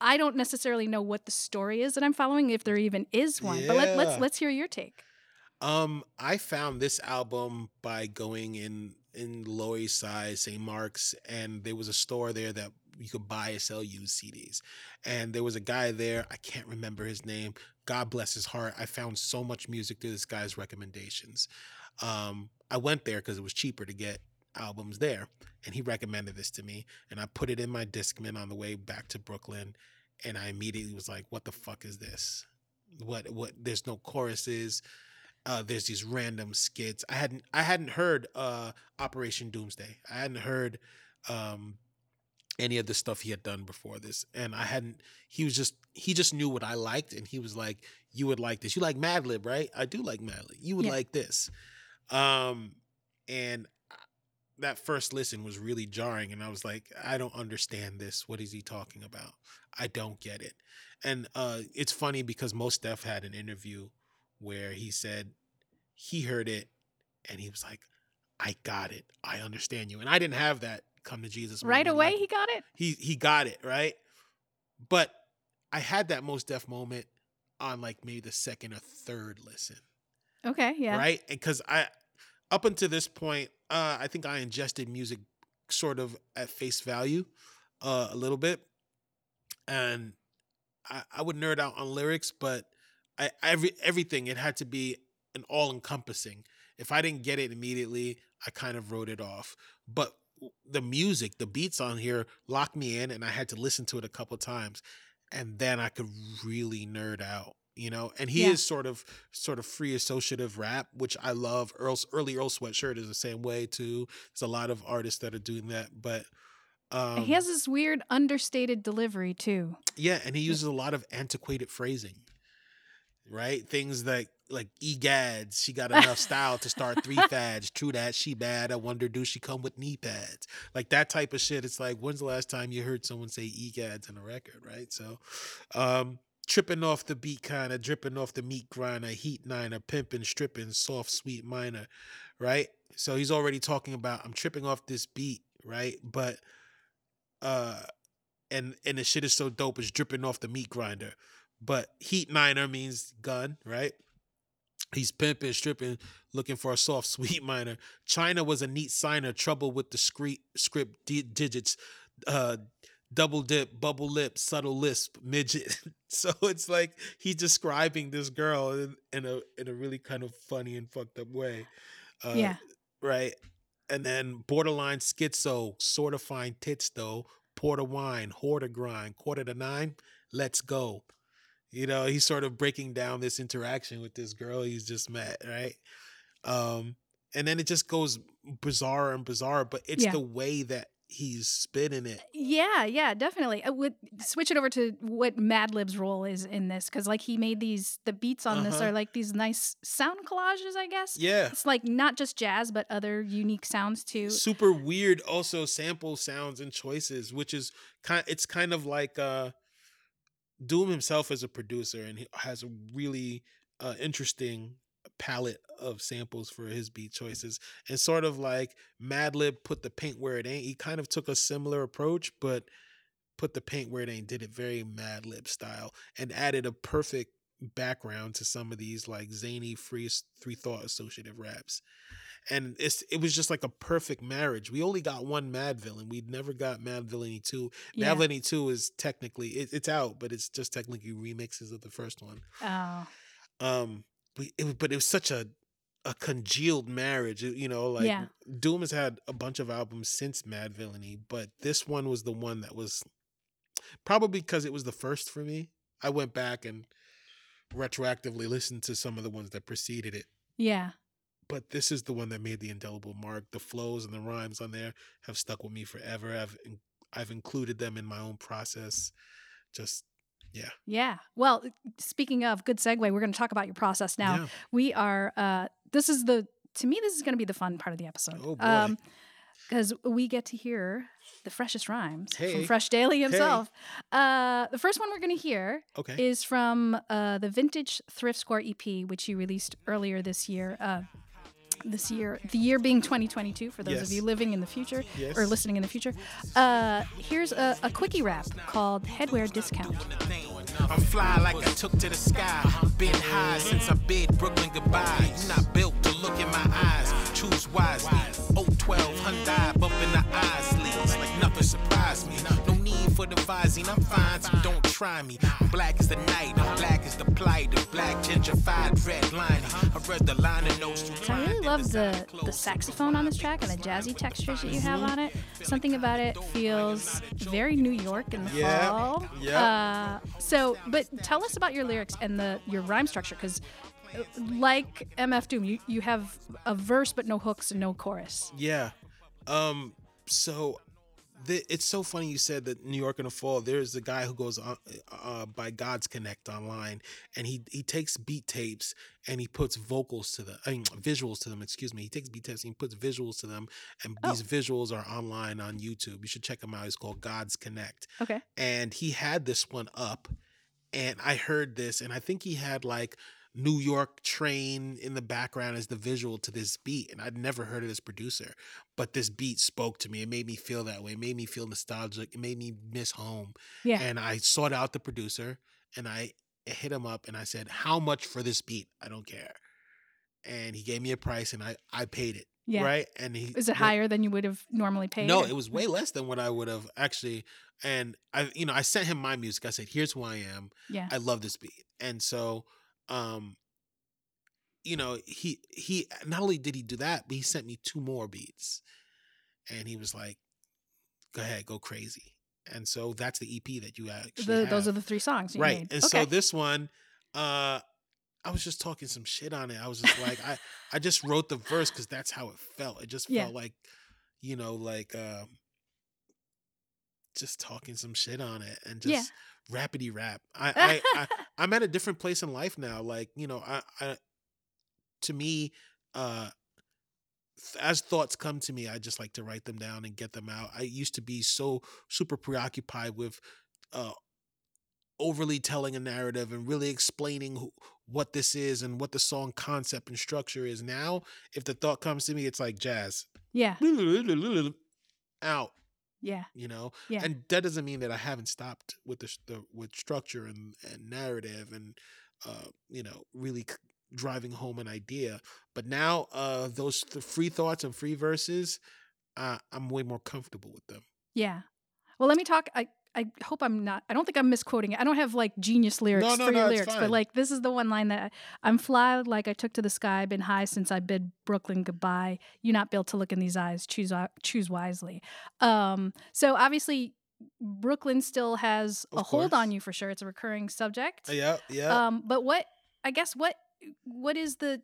I don't necessarily know what the story is that I'm following, if there even is one. Yeah. But let, let's let's hear your take. Um, I found this album by going in in Lower East Side, St. Mark's, and there was a store there that you could buy and sell used CDs. And there was a guy there, I can't remember his name. God bless his heart. I found so much music through this guy's recommendations. Um, I went there because it was cheaper to get albums there, and he recommended this to me, and I put it in my Discman on the way back to Brooklyn, and I immediately was like, "What the fuck is this? What? What? There's no choruses." Uh, there's these random skits. I hadn't I hadn't heard uh, Operation Doomsday. I hadn't heard um, any of the stuff he had done before this. And I hadn't he was just he just knew what I liked and he was like, You would like this. You like Madlib, right? I do like Madlib. You would Yeah. like this. Um and that first listen was really jarring and I was like, I don't understand this. What is he talking about? I don't get it. And uh it's funny because Mos Def had an interview where he said he heard it and he was like, I got it. I understand you. And I didn't have that come to Jesus. Right away, Like, he got it. he he got it, right? But I had that Mos Def moment on like maybe the second or third listen. Okay, yeah. Right? Cuz I up until this point, uh I think I ingested music sort of at face value uh a little bit. And I, I would nerd out on lyrics, but I every everything it had to be an all encompassing. If I didn't get it immediately, I kind of wrote it off. But the music, the beats on here locked me in and I had to listen to it a couple times and then I could really nerd out, you know? And he Yeah. is sort of sort of free associative rap, which I love. Earl's early Earl Sweatshirt is the same way too. There's a lot of artists that are doing that, but um he has this weird understated delivery too. yeah, and he uses a lot of antiquated phrasing. Right? Things like like egads, she got enough <laughs> style to start three fads. True that, she bad. I wonder do she come with knee pads? Like that type of shit. It's like when's the last time you heard someone say egads in a record, right? So um tripping off the beat kind of dripping off the meat grinder, heat niner, pimping, stripping, soft, sweet minor, right? So he's already talking about I'm tripping off this beat, right? But uh and and the shit is so dope it's dripping off the meat grinder. But heat niner means gun, right? He's pimping, stripping, looking for a soft, <laughs> sweet minor. China was a neat signer, trouble with the script, script di- digits, uh, double dip, bubble lip, subtle lisp, midget. <laughs> so it's like he's describing this girl in, in a in a really kind of funny and fucked up way. Uh, Yeah. Right. And then borderline schizo, sort of fine tits though, porter wine, hoarder grind, quarter to nine, let's go. You know, he's sort of breaking down this interaction with this girl he's just met, right? Um, and then it just goes bizarre and bizarre, but it's Yeah. the way that he's spinning it. Yeah, yeah, definitely. I would switch it over to what Madlib's role is in this because, like, he made these the beats on this Uh-huh. are like these nice sound collages, I guess. Yeah. It's like not just jazz, but other unique sounds too. Super weird also sample sounds and choices, which is kind it's kind of like uh Doom himself as a producer and he has a really uh interesting palette of samples for his beat choices and sort of like Madlib put the paint where it ain't. He kind of took a similar approach, but put the paint where it ain't, did it very Madlib style and added a perfect background to some of these like zany free free thought associative raps and it's it was just like a perfect marriage. We only got one Madvillain. We never got Madvillainy two. Yeah. Madvillainy two is technically it, it's out, but it's just technically remixes of the first one. Oh, Um, but it, was- but it was such a a congealed marriage. You know, like Yeah. Doom has had a bunch of albums since Madvillainy, but this one was the one that was probably because it was the first for me. I went back and retroactively listened to some of the ones that preceded it yeah. But this is the one that made the indelible mark. The flows and the rhymes on there have stuck with me forever. I've I've included them in my own process. Just yeah. Yeah. Well, speaking of good segue, we're going to talk about your process now. Yeah. We are, uh, this is the, to me, this is going to be the fun part of the episode. Oh, boy. Because we get to hear the freshest rhymes Hey. from Fresh Daily himself. Uh, the first one we're going to hear Okay. is from uh, the Vintage Thrift Score EP, which you released earlier this year. Uh, this year, the year being 2022, for those Yes. of you living in the future Yes. or listening in the future. Uh, here's a, a quickie rap called Headwear Discount. I'm fly like I took to the sky. Been high since I bid Brooklyn goodbye. You not built to look in my eyes. Choose wisely. 012 Hyundai bumping the eyes leads like nothing surprised me. No need for the visine. I'm fine, so don't try me. Black is the night, black is the plight. The black gentrified red lining. I read the liner notes. through So I really love the the saxophone on this track and the jazzy textures that you have on it. Something about it feels very New York in the Yeah, fall. yeah. Uh, so, but tell us about your lyrics and the your rhyme structure, because like MF Doom, you you have a verse but no hooks and no chorus. Yeah. Um so the, it's so funny you said that New York in the fall. There's a guy who goes on uh, by God's Connect online, and he he takes beat tapes and he puts vocals to the I mean visuals to them. Excuse me. He takes beat tapes and he puts visuals to them, and Oh. these visuals are online on YouTube. You should check him out. He's called God's Connect, Okay. and he had this one up, and I heard this, and I think he had like New York train in the background as the visual to this beat. And I'd never heard of this producer, but this beat spoke to me. It made me feel that way. It made me feel nostalgic. It made me miss home. Yeah. And I sought out the producer and I hit him up and I said, How much for this beat? I don't care. And he gave me a price and I, I paid it. Yeah. Right. And he Is it higher than you would have normally paid? no, it was way less than what I would have actually. And I, you know, I sent him my music. I said, "Here's who I am. Yeah. I love this beat." And so, um, you know, he he not only did he do that, but he sent me two more beats, and he was like, "Go ahead, go crazy." And so that's the EP that you actually The, those are the three songs you right. made. And okay. so this one, uh, I was just talking some shit on it. I was just like, I <laughs> I just wrote the verse because that's how it felt. It just Yeah. felt like, you know, like um, just talking some shit on it and Yeah. Rapidy rap. I, I, I <laughs> I'm at a different place in life now. Like, you know, I, I to me, uh as thoughts come to me, I just like to write them down and get them out. I used to be so super preoccupied with uh overly telling a narrative and really explaining who, what this is and what the song concept and structure is. Now, if the thought comes to me, it's like jazz. yeah. <laughs> Out, Yeah. you know? Yeah. And that doesn't mean that I haven't stopped with the, the with structure and, and narrative and uh, you know, really c- driving home an idea. But now, uh, those th- free thoughts and free verses, uh, I'm way more comfortable with them. Yeah. Well, let me talk. I, I hope I'm not. I don't think I'm misquoting it. I don't have like genius lyrics no, for your no, lyrics, but like this is the one line that I, I'm fly like I took to the sky, been high since I bid Brooklyn goodbye. You're not built to look in these eyes. Choose choose wisely. Um. So obviously, Brooklyn still has a Of hold on you for sure. It's a recurring subject. Yeah, yeah. Um. But what I guess what what is the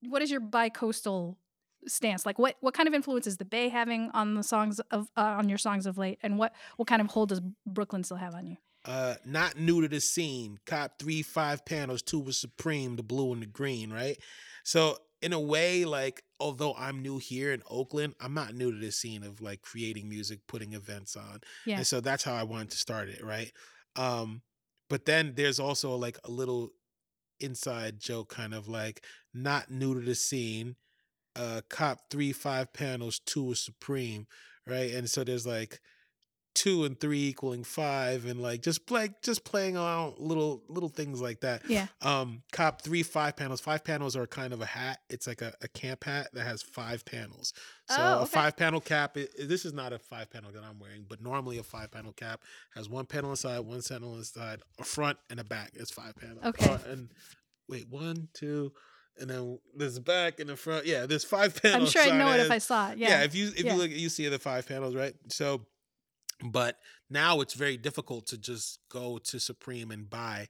what is your bi-coastal stance? Like what what kind of influence is the bay having on the songs of uh, on your songs of late? And what what kind of hold does brooklyn still have on you? Uh not new to the scene. Cop three five panels two was supreme the blue and the green right? So in a way like although i'm new here in oakland i'm not new to the scene of like creating music putting events on. Yeah. and so that's how i wanted to start it right? Um but then there's also like a little inside joke kind of like not new to the scene uh cop three five panels two is supreme right? And so there's like two and three equaling five and like just play just playing around little little things like that. Yeah. Um cop three five panels five panels are kind of a hat. It's like a, a camp hat that has five panels. So Oh, a five panel cap i- this is not a five panel that i'm wearing but normally a five panel cap has one panel inside one panel inside a front and a back it's five panels. Okay. Uh, and wait one two and then there's back and the front yeah there's five panels i'm sure i'd know it if i saw it yeah, yeah, if you if Yeah. you look you see the five panels right so but now it's very difficult to just go to supreme and buy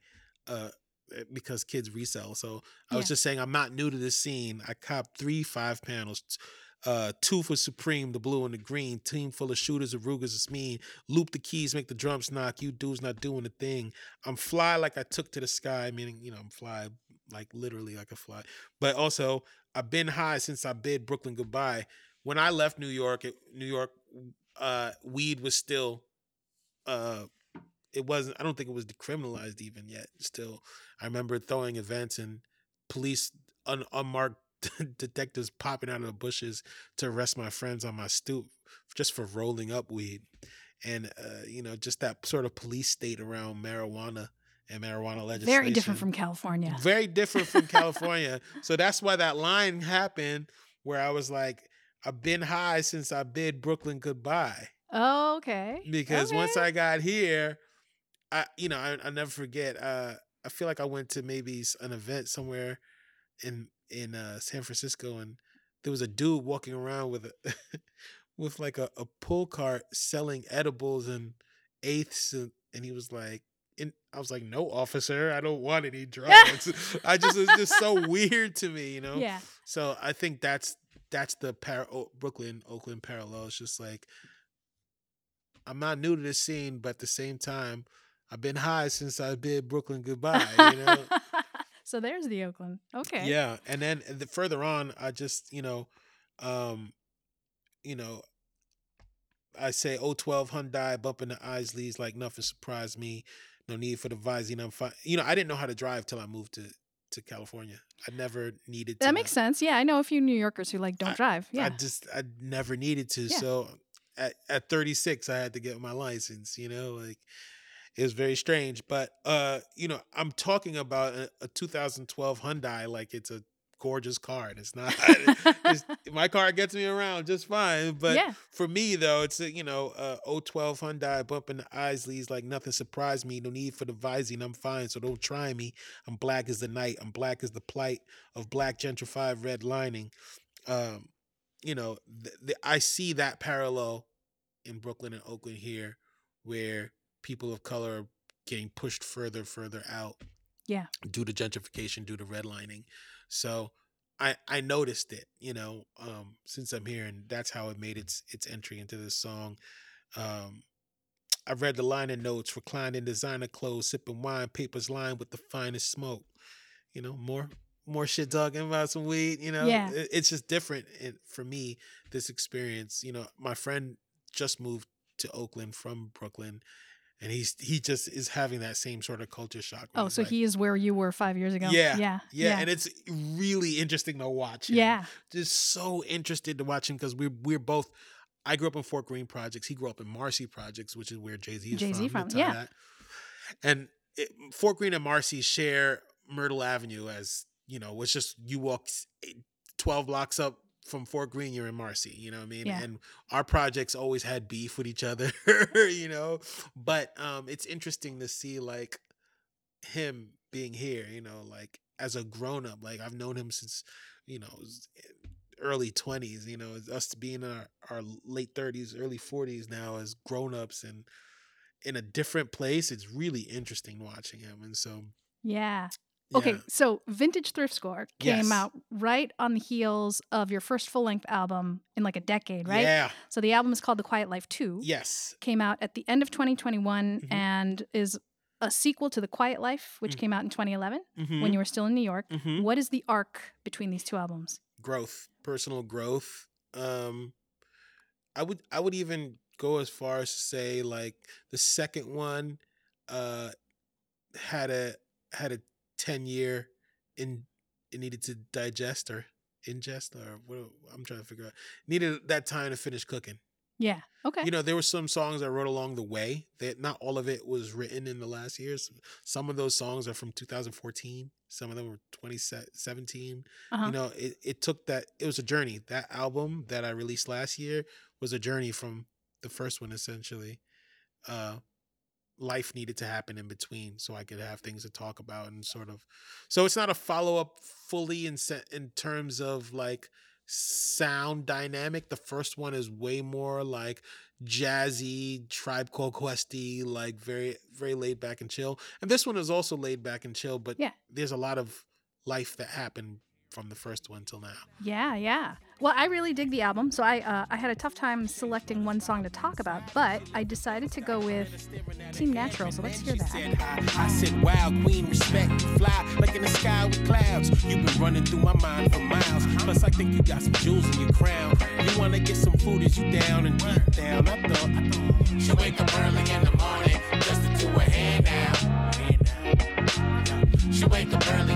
uh eh, because kids resell so i was just saying i'm not new to this scene i copped three five panels uh, two for Supreme, the blue and the green. Team full of shooters, Arugas is mean. Loop the keys, make the drums knock. You dudes not doing a thing. I'm fly like I took to the sky, meaning you know I'm fly like literally like a fly. But also I've been high since I bid Brooklyn goodbye. When I left New York, it, New York, uh, weed was still, uh, it wasn't. I don't think it was decriminalized even yet. Still, I remember throwing events and police un, unmarked <laughs> detectives popping out of the bushes to arrest my friends on my stoop just for rolling up weed, and uh, you know just that sort of police state around marijuana and marijuana legislation. very different from california Very different from <laughs> California. so that's why that line happened where I was like, I've been high since I bid Brooklyn goodbye. oh okay Because once I got here, I you know, I I never forget, uh I feel like I went to maybe an event somewhere in in uh San Francisco and there was a dude walking around with a <laughs> with like a, a pull cart selling edibles and eighths and, and he was like and I was like, no, officer, I don't want any <laughs> drugs. I just it's just so weird to me, you know. yeah So I think that's that's the par- Brooklyn Oakland parallel. It's just like I'm not new to this scene, but at the same time, I've been high since I bid Brooklyn goodbye. You know. <laughs> so there's the Oakland. Okay. Yeah, and then the, further on, I just you know, um, you know, I say 012 Hyundai bumping the Isleys like nothing surprised me. No need for the visine. I'm fine. You know, I didn't know how to drive till I moved to to California. I never needed to. That makes sense. Yeah, I know a few New Yorkers who like don't I- drive. Yeah. I just I never needed to. Yeah. So at, at 36 I had to get my license, you know, like it was very strange. But uh, you know, I'm talking about a, a 2012 Hyundai like it's a gorgeous car. And it's not <laughs> <laughs> it's, my car gets me around just fine. But Yeah. for me though, it's a, you know, uh 012 Hyundai bumping the Isleys like nothing surprised me. No need for the visine. I'm fine. So don't try me. I'm black as the night. I'm black as the plight of black gentrified red lining. Um, you know, th- th- I see that parallel in Brooklyn and Oakland here, where people of color are getting pushed further, further out. Yeah. Due to gentrification, due to redlining. So I I noticed it, you know, um, since I'm here, and that's how it made its its entry into this song. Um, I read the liner notes, reclined in designer clothes, sipping wine, papers lined with the finest smoke. You know, more more shit talking about some weed. You know, Yeah. It's just different it, for me. This experience, you know, my friend just moved to Oakland from Brooklyn, and he's he just is having that same sort of culture shock. oh, so like, he is where you were five years ago. yeah, Yeah. yeah, and it's really interesting to watch. Him. yeah. just so interested to watch him because we're we're both. I grew up in Fort Greene projects. He grew up in Marcy projects, which is where Jay Z is Jay-Z from. from, yeah. that. And it, Fort Greene and Marcy share Myrtle Avenue as you know. It's just you walk eh, twelve blocks up from Fort Greene, you're in Marcy. You know what I mean? Yeah. And our projects always had beef with each other. <laughs> you know, but um, it's interesting to see like him being here. You know, like as a grown up. Like I've known him since you know early 20s you know us being in our, our late 30s early 40s now as grown-ups and in a different place it's really interesting watching him and so Yeah. Okay, yeah. so Vintage Thrift Score came Yes. out right on the heels of your first full length album in like a decade, right? yeah So the album is called The Quiet Life 2. yes Came out at the end of 2021 Mhm. and is a sequel to The Quiet Life, which Mm. came out in 2011 Mhm. when you were still in New York. Mhm. What is the arc between these two albums? growth personal growth um i would i would even go as far as to say like the second one uh had a had a 10 year in it needed to digest or ingest or what i'm trying to figure out needed that time to finish cooking Yeah. Okay. you know there were some songs i wrote along the way that not all of it was written in the last years some of those songs are from 2014 some of them were 2017 Uh-huh. you know it, it took that it was a journey that album that i released last year was a journey from the first one essentially uh life needed to happen in between so i could have things to talk about and sort of so it's not a follow-up fully in se- in terms of like sound dynamic the first one is way more like jazzy tribe called questy like very very laid back and chill and this one is also laid back and chill but Yeah. there's a lot of life that happened from the first one till now Yeah, yeah. Well, I really dig the album, so I uh, I had a tough time selecting one song to talk about, but I decided to go with Team Natural. So let's hear that. Said I, I said, wow, queen, respect, you fly like in the sky with clouds. You've been running through my mind for miles. Plus, I think you got some jewels in your crown. You wanna get some food as you down and deep down. I thought, I thought she wake up early in the morning just to do her hair now. She wake up early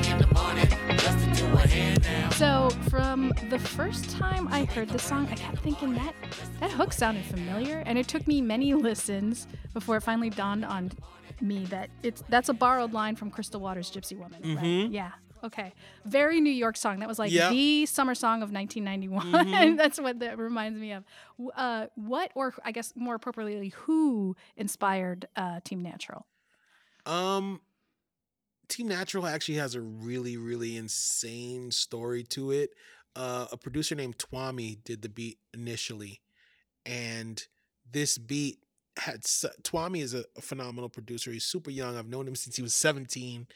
from the first time I heard the song, I kept thinking that that hook sounded familiar, and it took me many <laughs> listens before it finally dawned on me that it's that's a borrowed line from Crystal Waters' "Gypsy Woman." Right? Yeah. Okay. Very New York song. That was like Yeah. the summer song of 1991. <laughs> that's what that reminds me of. Uh, what, or I guess more appropriately, who inspired uh, Team Natural? Um, Team Natural actually has a really, really insane story to it. Uh, a producer named Tuamie did the beat initially, and this beat had Tuamie is a, a phenomenal producer. He's super young. I've known him since he was 17.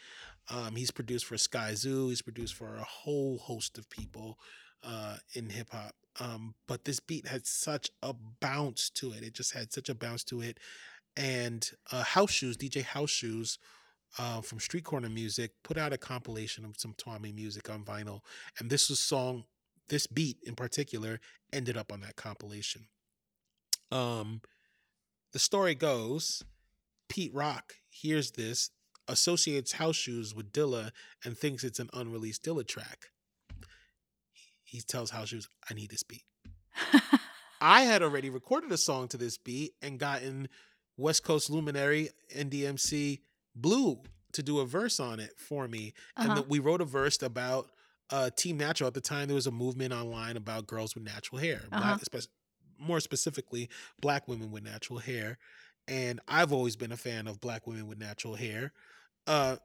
Um, he's produced for Skyzoo. He's produced for a whole host of people. uh, in hip hop. Um, but this beat had such a bounce to it. It just had such a bounce to it. And uh, House Shoes, DJ House Shoes, uh, from Street Corner Music, put out a compilation of some Tuamie music on vinyl, and this was song, this beat in particular, ended up on that compilation. Um, the story goes, Pete Rock hears this, associates House Shoes with Dilla, and thinks it's an unreleased Dilla track. He tells House Shoes, "I need this beat." <laughs> I had already recorded a song to this beat and gotten West Coast luminary NDMC Blu to do a verse on it for me. And Uh-huh. that we wrote a verse about uh, Team Natural. At the time, there was a movement online about girls with natural hair, Uh-huh. black, more specifically, black women with natural hair. And I've always been a fan of black women with natural hair. Uh,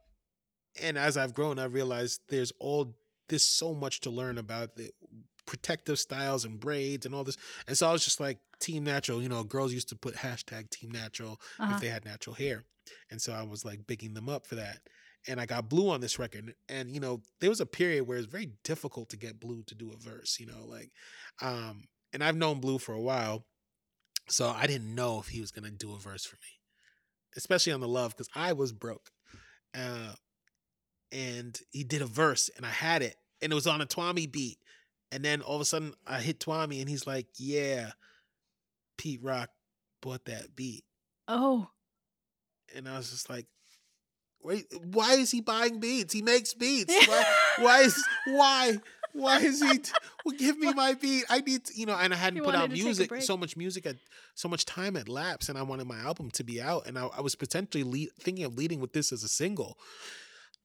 and as I've grown, I've realized there's all there's so much to learn about the protective styles and braids and all this. And so I was just like, Team Natural, you know, girls used to put hashtag Team Natural Uh-huh. if they had natural hair. And so I was like bigging them up for that. And I got Blu on this record. And, you know, there was a period where it's very difficult to get Blu to do a verse, you know, like, um, and I've known Blu for a while. So I didn't know if he was going to do a verse for me, especially on the love, because I was broke. Uh, and he did a verse and I had it and it was on a Tuamie beat. And then all of a sudden I hit Tuamie and he's like, Yeah, Pete Rock bought that beat. Oh, And I was just like, Wait, why is he buying beats? He makes beats. <laughs> Why why is why? Why is he t- well, give me my beat? I need to, you know, and I hadn't He put out wanted to take a music. So much music at so much time had lapsed, and I wanted my album to be out. And I, I was potentially lead, thinking of leading with this as a single.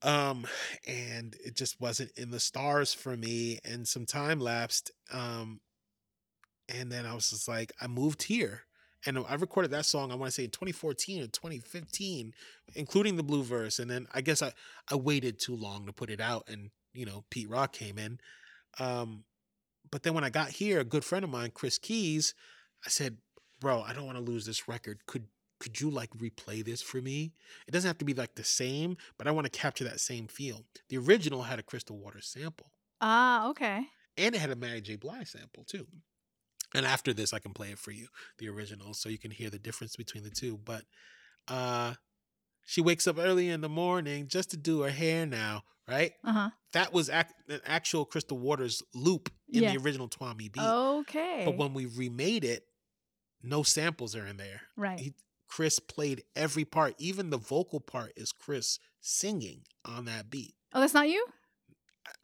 Um, and it just wasn't in the stars for me, and some time lapsed. Um, and then I was just like, I moved here. And I recorded that song, I want to say in 2014 or 2015, including the Blu verse. And then I guess I, I waited too long to put it out. And, you know, Pete Rock came in. Um, but then when I got here, a good friend of mine, Chris Keys, I said, bro, I don't want to lose this record. Could could you like replay this for me? It doesn't have to be like the same, but I want to capture that same feel. The original had a Crystal Waters sample. ah, okay. And it had a Mary J. Blige sample too. And after this, I can play it for you, the original, so you can hear the difference between the two. But uh she wakes up early in the morning just to do her hair now, right? Uh huh. That was an actual Crystal Waters loop in Yeah. the original Tuamie beat. Okay. But when we remade it, no samples are in there. right. He, Chris played every part, even the vocal part is Chris singing on that beat. oh, that's not you?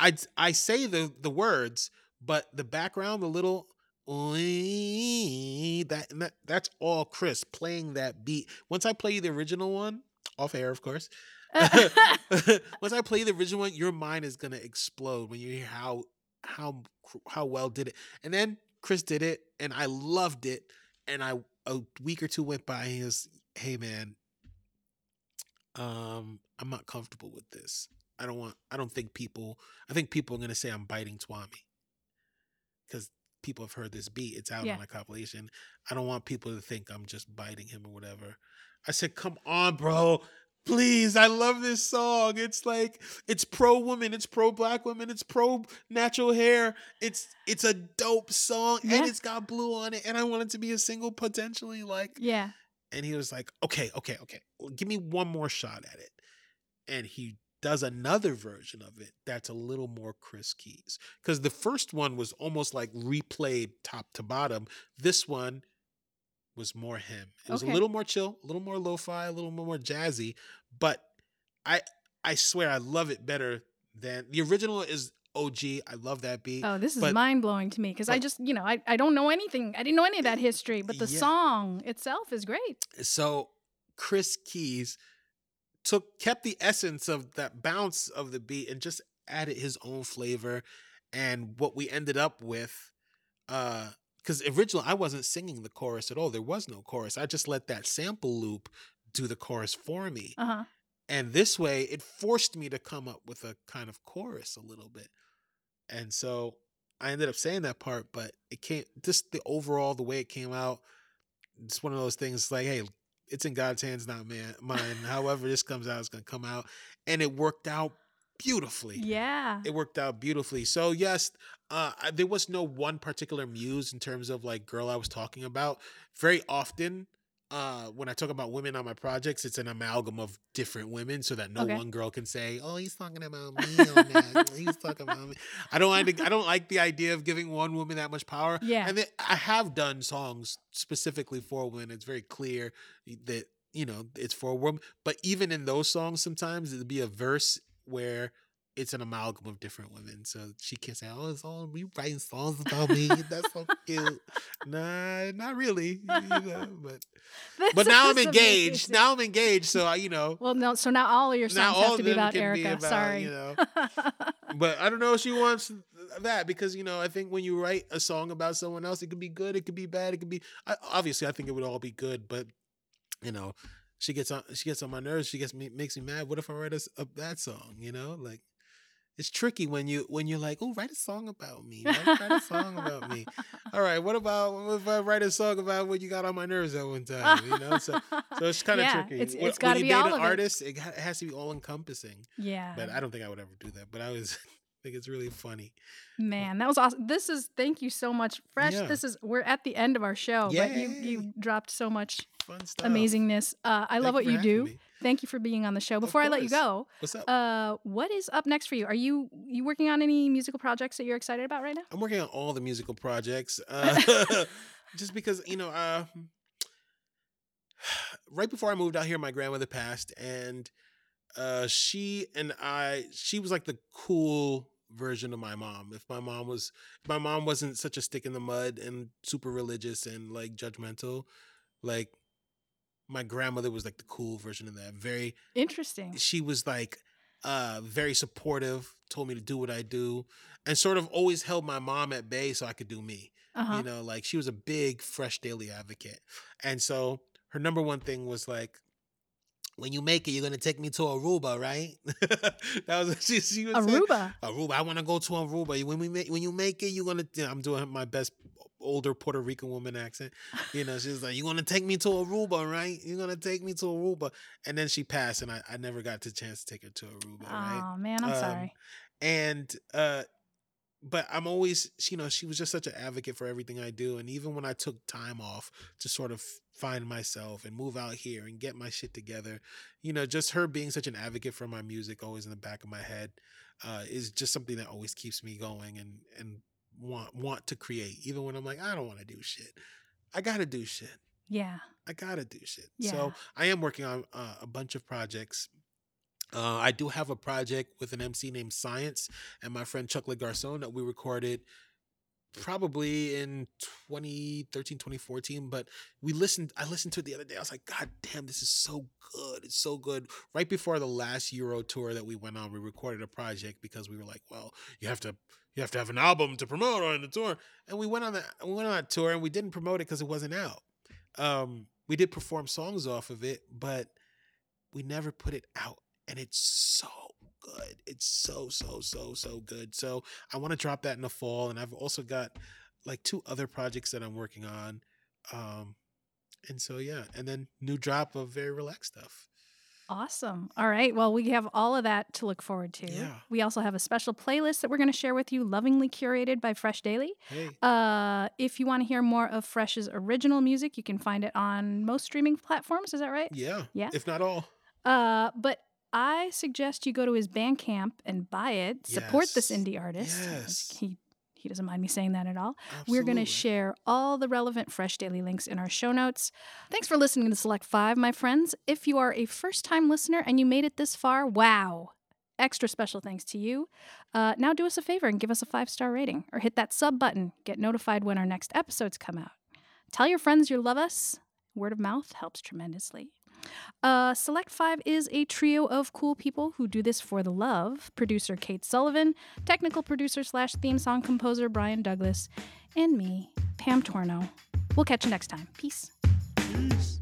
I I say the the words, but the background, the little that, that that's all Chris playing that beat. Once I play you the original one, off air, of course. <laughs> <laughs> Once I play the original one, your mind is gonna explode when you hear how how how well did it. And then Chris did it, and I loved it. And I a week or two went by, and he was, "Hey man, um, I'm not comfortable with this. I don't want. I don't think people. I think people are gonna say I'm biting Tuamie because people have heard this beat. It's out Yeah. on a compilation. I don't want people to think I'm just biting him or whatever. I said, "Come on, bro." Please, I love this song. It's like it's pro woman, it's pro black women, it's pro natural hair. It's it's a dope song Yeah. and it's got Blu on it and I want it to be a single potentially like yeah. and he was like, okay, okay, okay, well, give me one more shot at it. And he does another version of it that's a little more Chris Keys. Because the first one was almost like replayed top to bottom. This one was more him. It was Okay. a little more chill, a little more lo-fi, a little more jazzy. But I I swear I love it better than the original is OG. I love that beat. Oh, this is but- mind blowing to me because I just, you know, I, I don't know anything. I didn't know any of that history, but the Yeah. song itself is great. so Chris Keys took kept the essence of that bounce of the beat and just added his own flavor and what we ended up with uh because originally I wasn't singing the chorus at all. There was no chorus. I just let that sample loop do the chorus for me. Uh huh. And this way it forced me to come up with a kind of chorus a little bit. And so I ended up saying that part, but it came just the overall the way it came out. It's one of those things like, hey, it's in God's hands, not man mine. <laughs> However, this comes out, it's gonna come out. And it worked out beautifully. Yeah. It worked out beautifully. So yes, uh, I- there was no one particular muse in terms of like girl I was talking about. Very often, uh, when I talk about women on my projects, it's an amalgam of different women, so that no Okay. one girl can say, "Oh, he's talking about me." <laughs> On that. he's talking about me. I don't like. The, I don't like the idea of giving one woman that much power. Yeah. and then I have done songs specifically for women. It's very clear that you know it's for a woman. But even in those songs, sometimes it'd be a verse where it's an amalgam of different women. So she can't say, "Oh, it's all we writing songs about me. That's so cute." Nah, not really. You know, but <laughs> but now I'm engaged. amazing. Now I'm engaged. So I, you know, Well, no. So now all of your songs have to be about Erica. be about, Sorry. you know. <laughs> but I don't know if she wants that because you know I think when you write a song about someone else, it could be good, it could be bad, it could be. I, obviously, I think it would all be good, but you know, she gets on she gets on my nerves. She gets me makes me mad. What if I write a, a bad song? You know, like it's tricky when you when you're like, oh, write a song about me. Write, write a song about me. <laughs> All right, what about what if I write a song about what you got on my nerves at one time? You know, so so it's kind of Yeah, tricky. it's- When- it's gotta be you date all an of it. artist, it, it has to be all encompassing. yeah. But I don't think I would ever do that. But I was <laughs> I think it's really funny. Man, that was awesome. This is thank you so much, Fresh. Yeah. This is we're at the end of our show, but you you dropped so much Fun stuff. amazingness. Uh, I love what you do. me. Thank you for being on the show. Before I let you go, What's up? uh, what is up next for you? Are you you working on any musical projects that you're excited about right now? I'm working on all the musical projects. Uh, <laughs> <laughs> just because, you know, uh, <sighs> right before I moved out here, my grandmother passed, and uh, she and I, she was like the cool version of my mom. If my mom was, if my mom wasn't such a stick in the mud and super religious and like judgmental, like my grandmother was like the cool version of that. Very Interesting. she was like uh very supportive told me to do what i do and sort of always held my mom at bay so i could do me Uh-huh. you know like she was a big fresh daily advocate and so her number one thing was like when you make it you're gonna take me to aruba right <laughs> that was what she, she say. Aruba. Aruba. I want to go to Aruba. When we make, when you make it, you're gonna. you know, I'm doing my best older Puerto Rican woman accent. You know, she's like, "You're gonna take me to Aruba, right? You're gonna take me to Aruba." And then she passed, and I, I never got the chance to take her to Aruba, right? Oh man, I'm Um, sorry. And uh, but I'm always, you know, she was just such an advocate for everything I do, and even when I took time off to sort of find myself and move out here and get my shit together, you know, just her being such an advocate for my music, always in the back of my head, uh, is just something that always keeps me going and and want want to create, even when I'm like, I don't want to do shit. I gotta do shit. Yeah. I gotta do shit. Yeah. So I am working on uh, a bunch of projects. Uh, I do have a project with an MC named Science and my friend Chuck LeGarcon that we recorded probably in 2013 2014 but we listened i listened to it the other day. I was like god damn this is so good. It's so good. Right before the last euro tour that we went on we recorded a project because we were like well you have to you have to have an album to promote on the tour. And we went on that we went on that tour and we didn't promote it because it wasn't out. Um we did perform songs off of it but we never put it out and it's so good it's so so so so good so i want to drop that in the fall and i've also got like two other projects that i'm working on um and so yeah and then new drop of very relaxed stuff Awesome. All right. Well, we have all of that to look forward to. Yeah. We also have a special playlist that we're going to share with you, lovingly curated by Fresh Daily. hey Uh, if you want to hear more of Fresh's original music, you can find it on most streaming platforms. Is that right? yeah Yeah. if not all Uh, but I suggest you go to his Bandcamp and buy it. Support this indie artist. Yes. He he doesn't mind me saying that at all. We're going to share all the relevant Fresh Daily links in our show notes. Thanks for listening to Select 5, my friends. If you are a first-time listener and you made it this far, wow. Extra special thanks to you. Uh, now do us a favor and give us a five-star rating or hit that sub button. Get notified when our next episodes come out. Tell your friends you love us. Word of mouth helps tremendously. Uh, Select Five is a trio of cool people who do this for the love. Producer Kate Sullivan, technical producer slash theme song composer Brian Douglas, and me, Pam Torno. We'll catch you next time. Peace. Peace.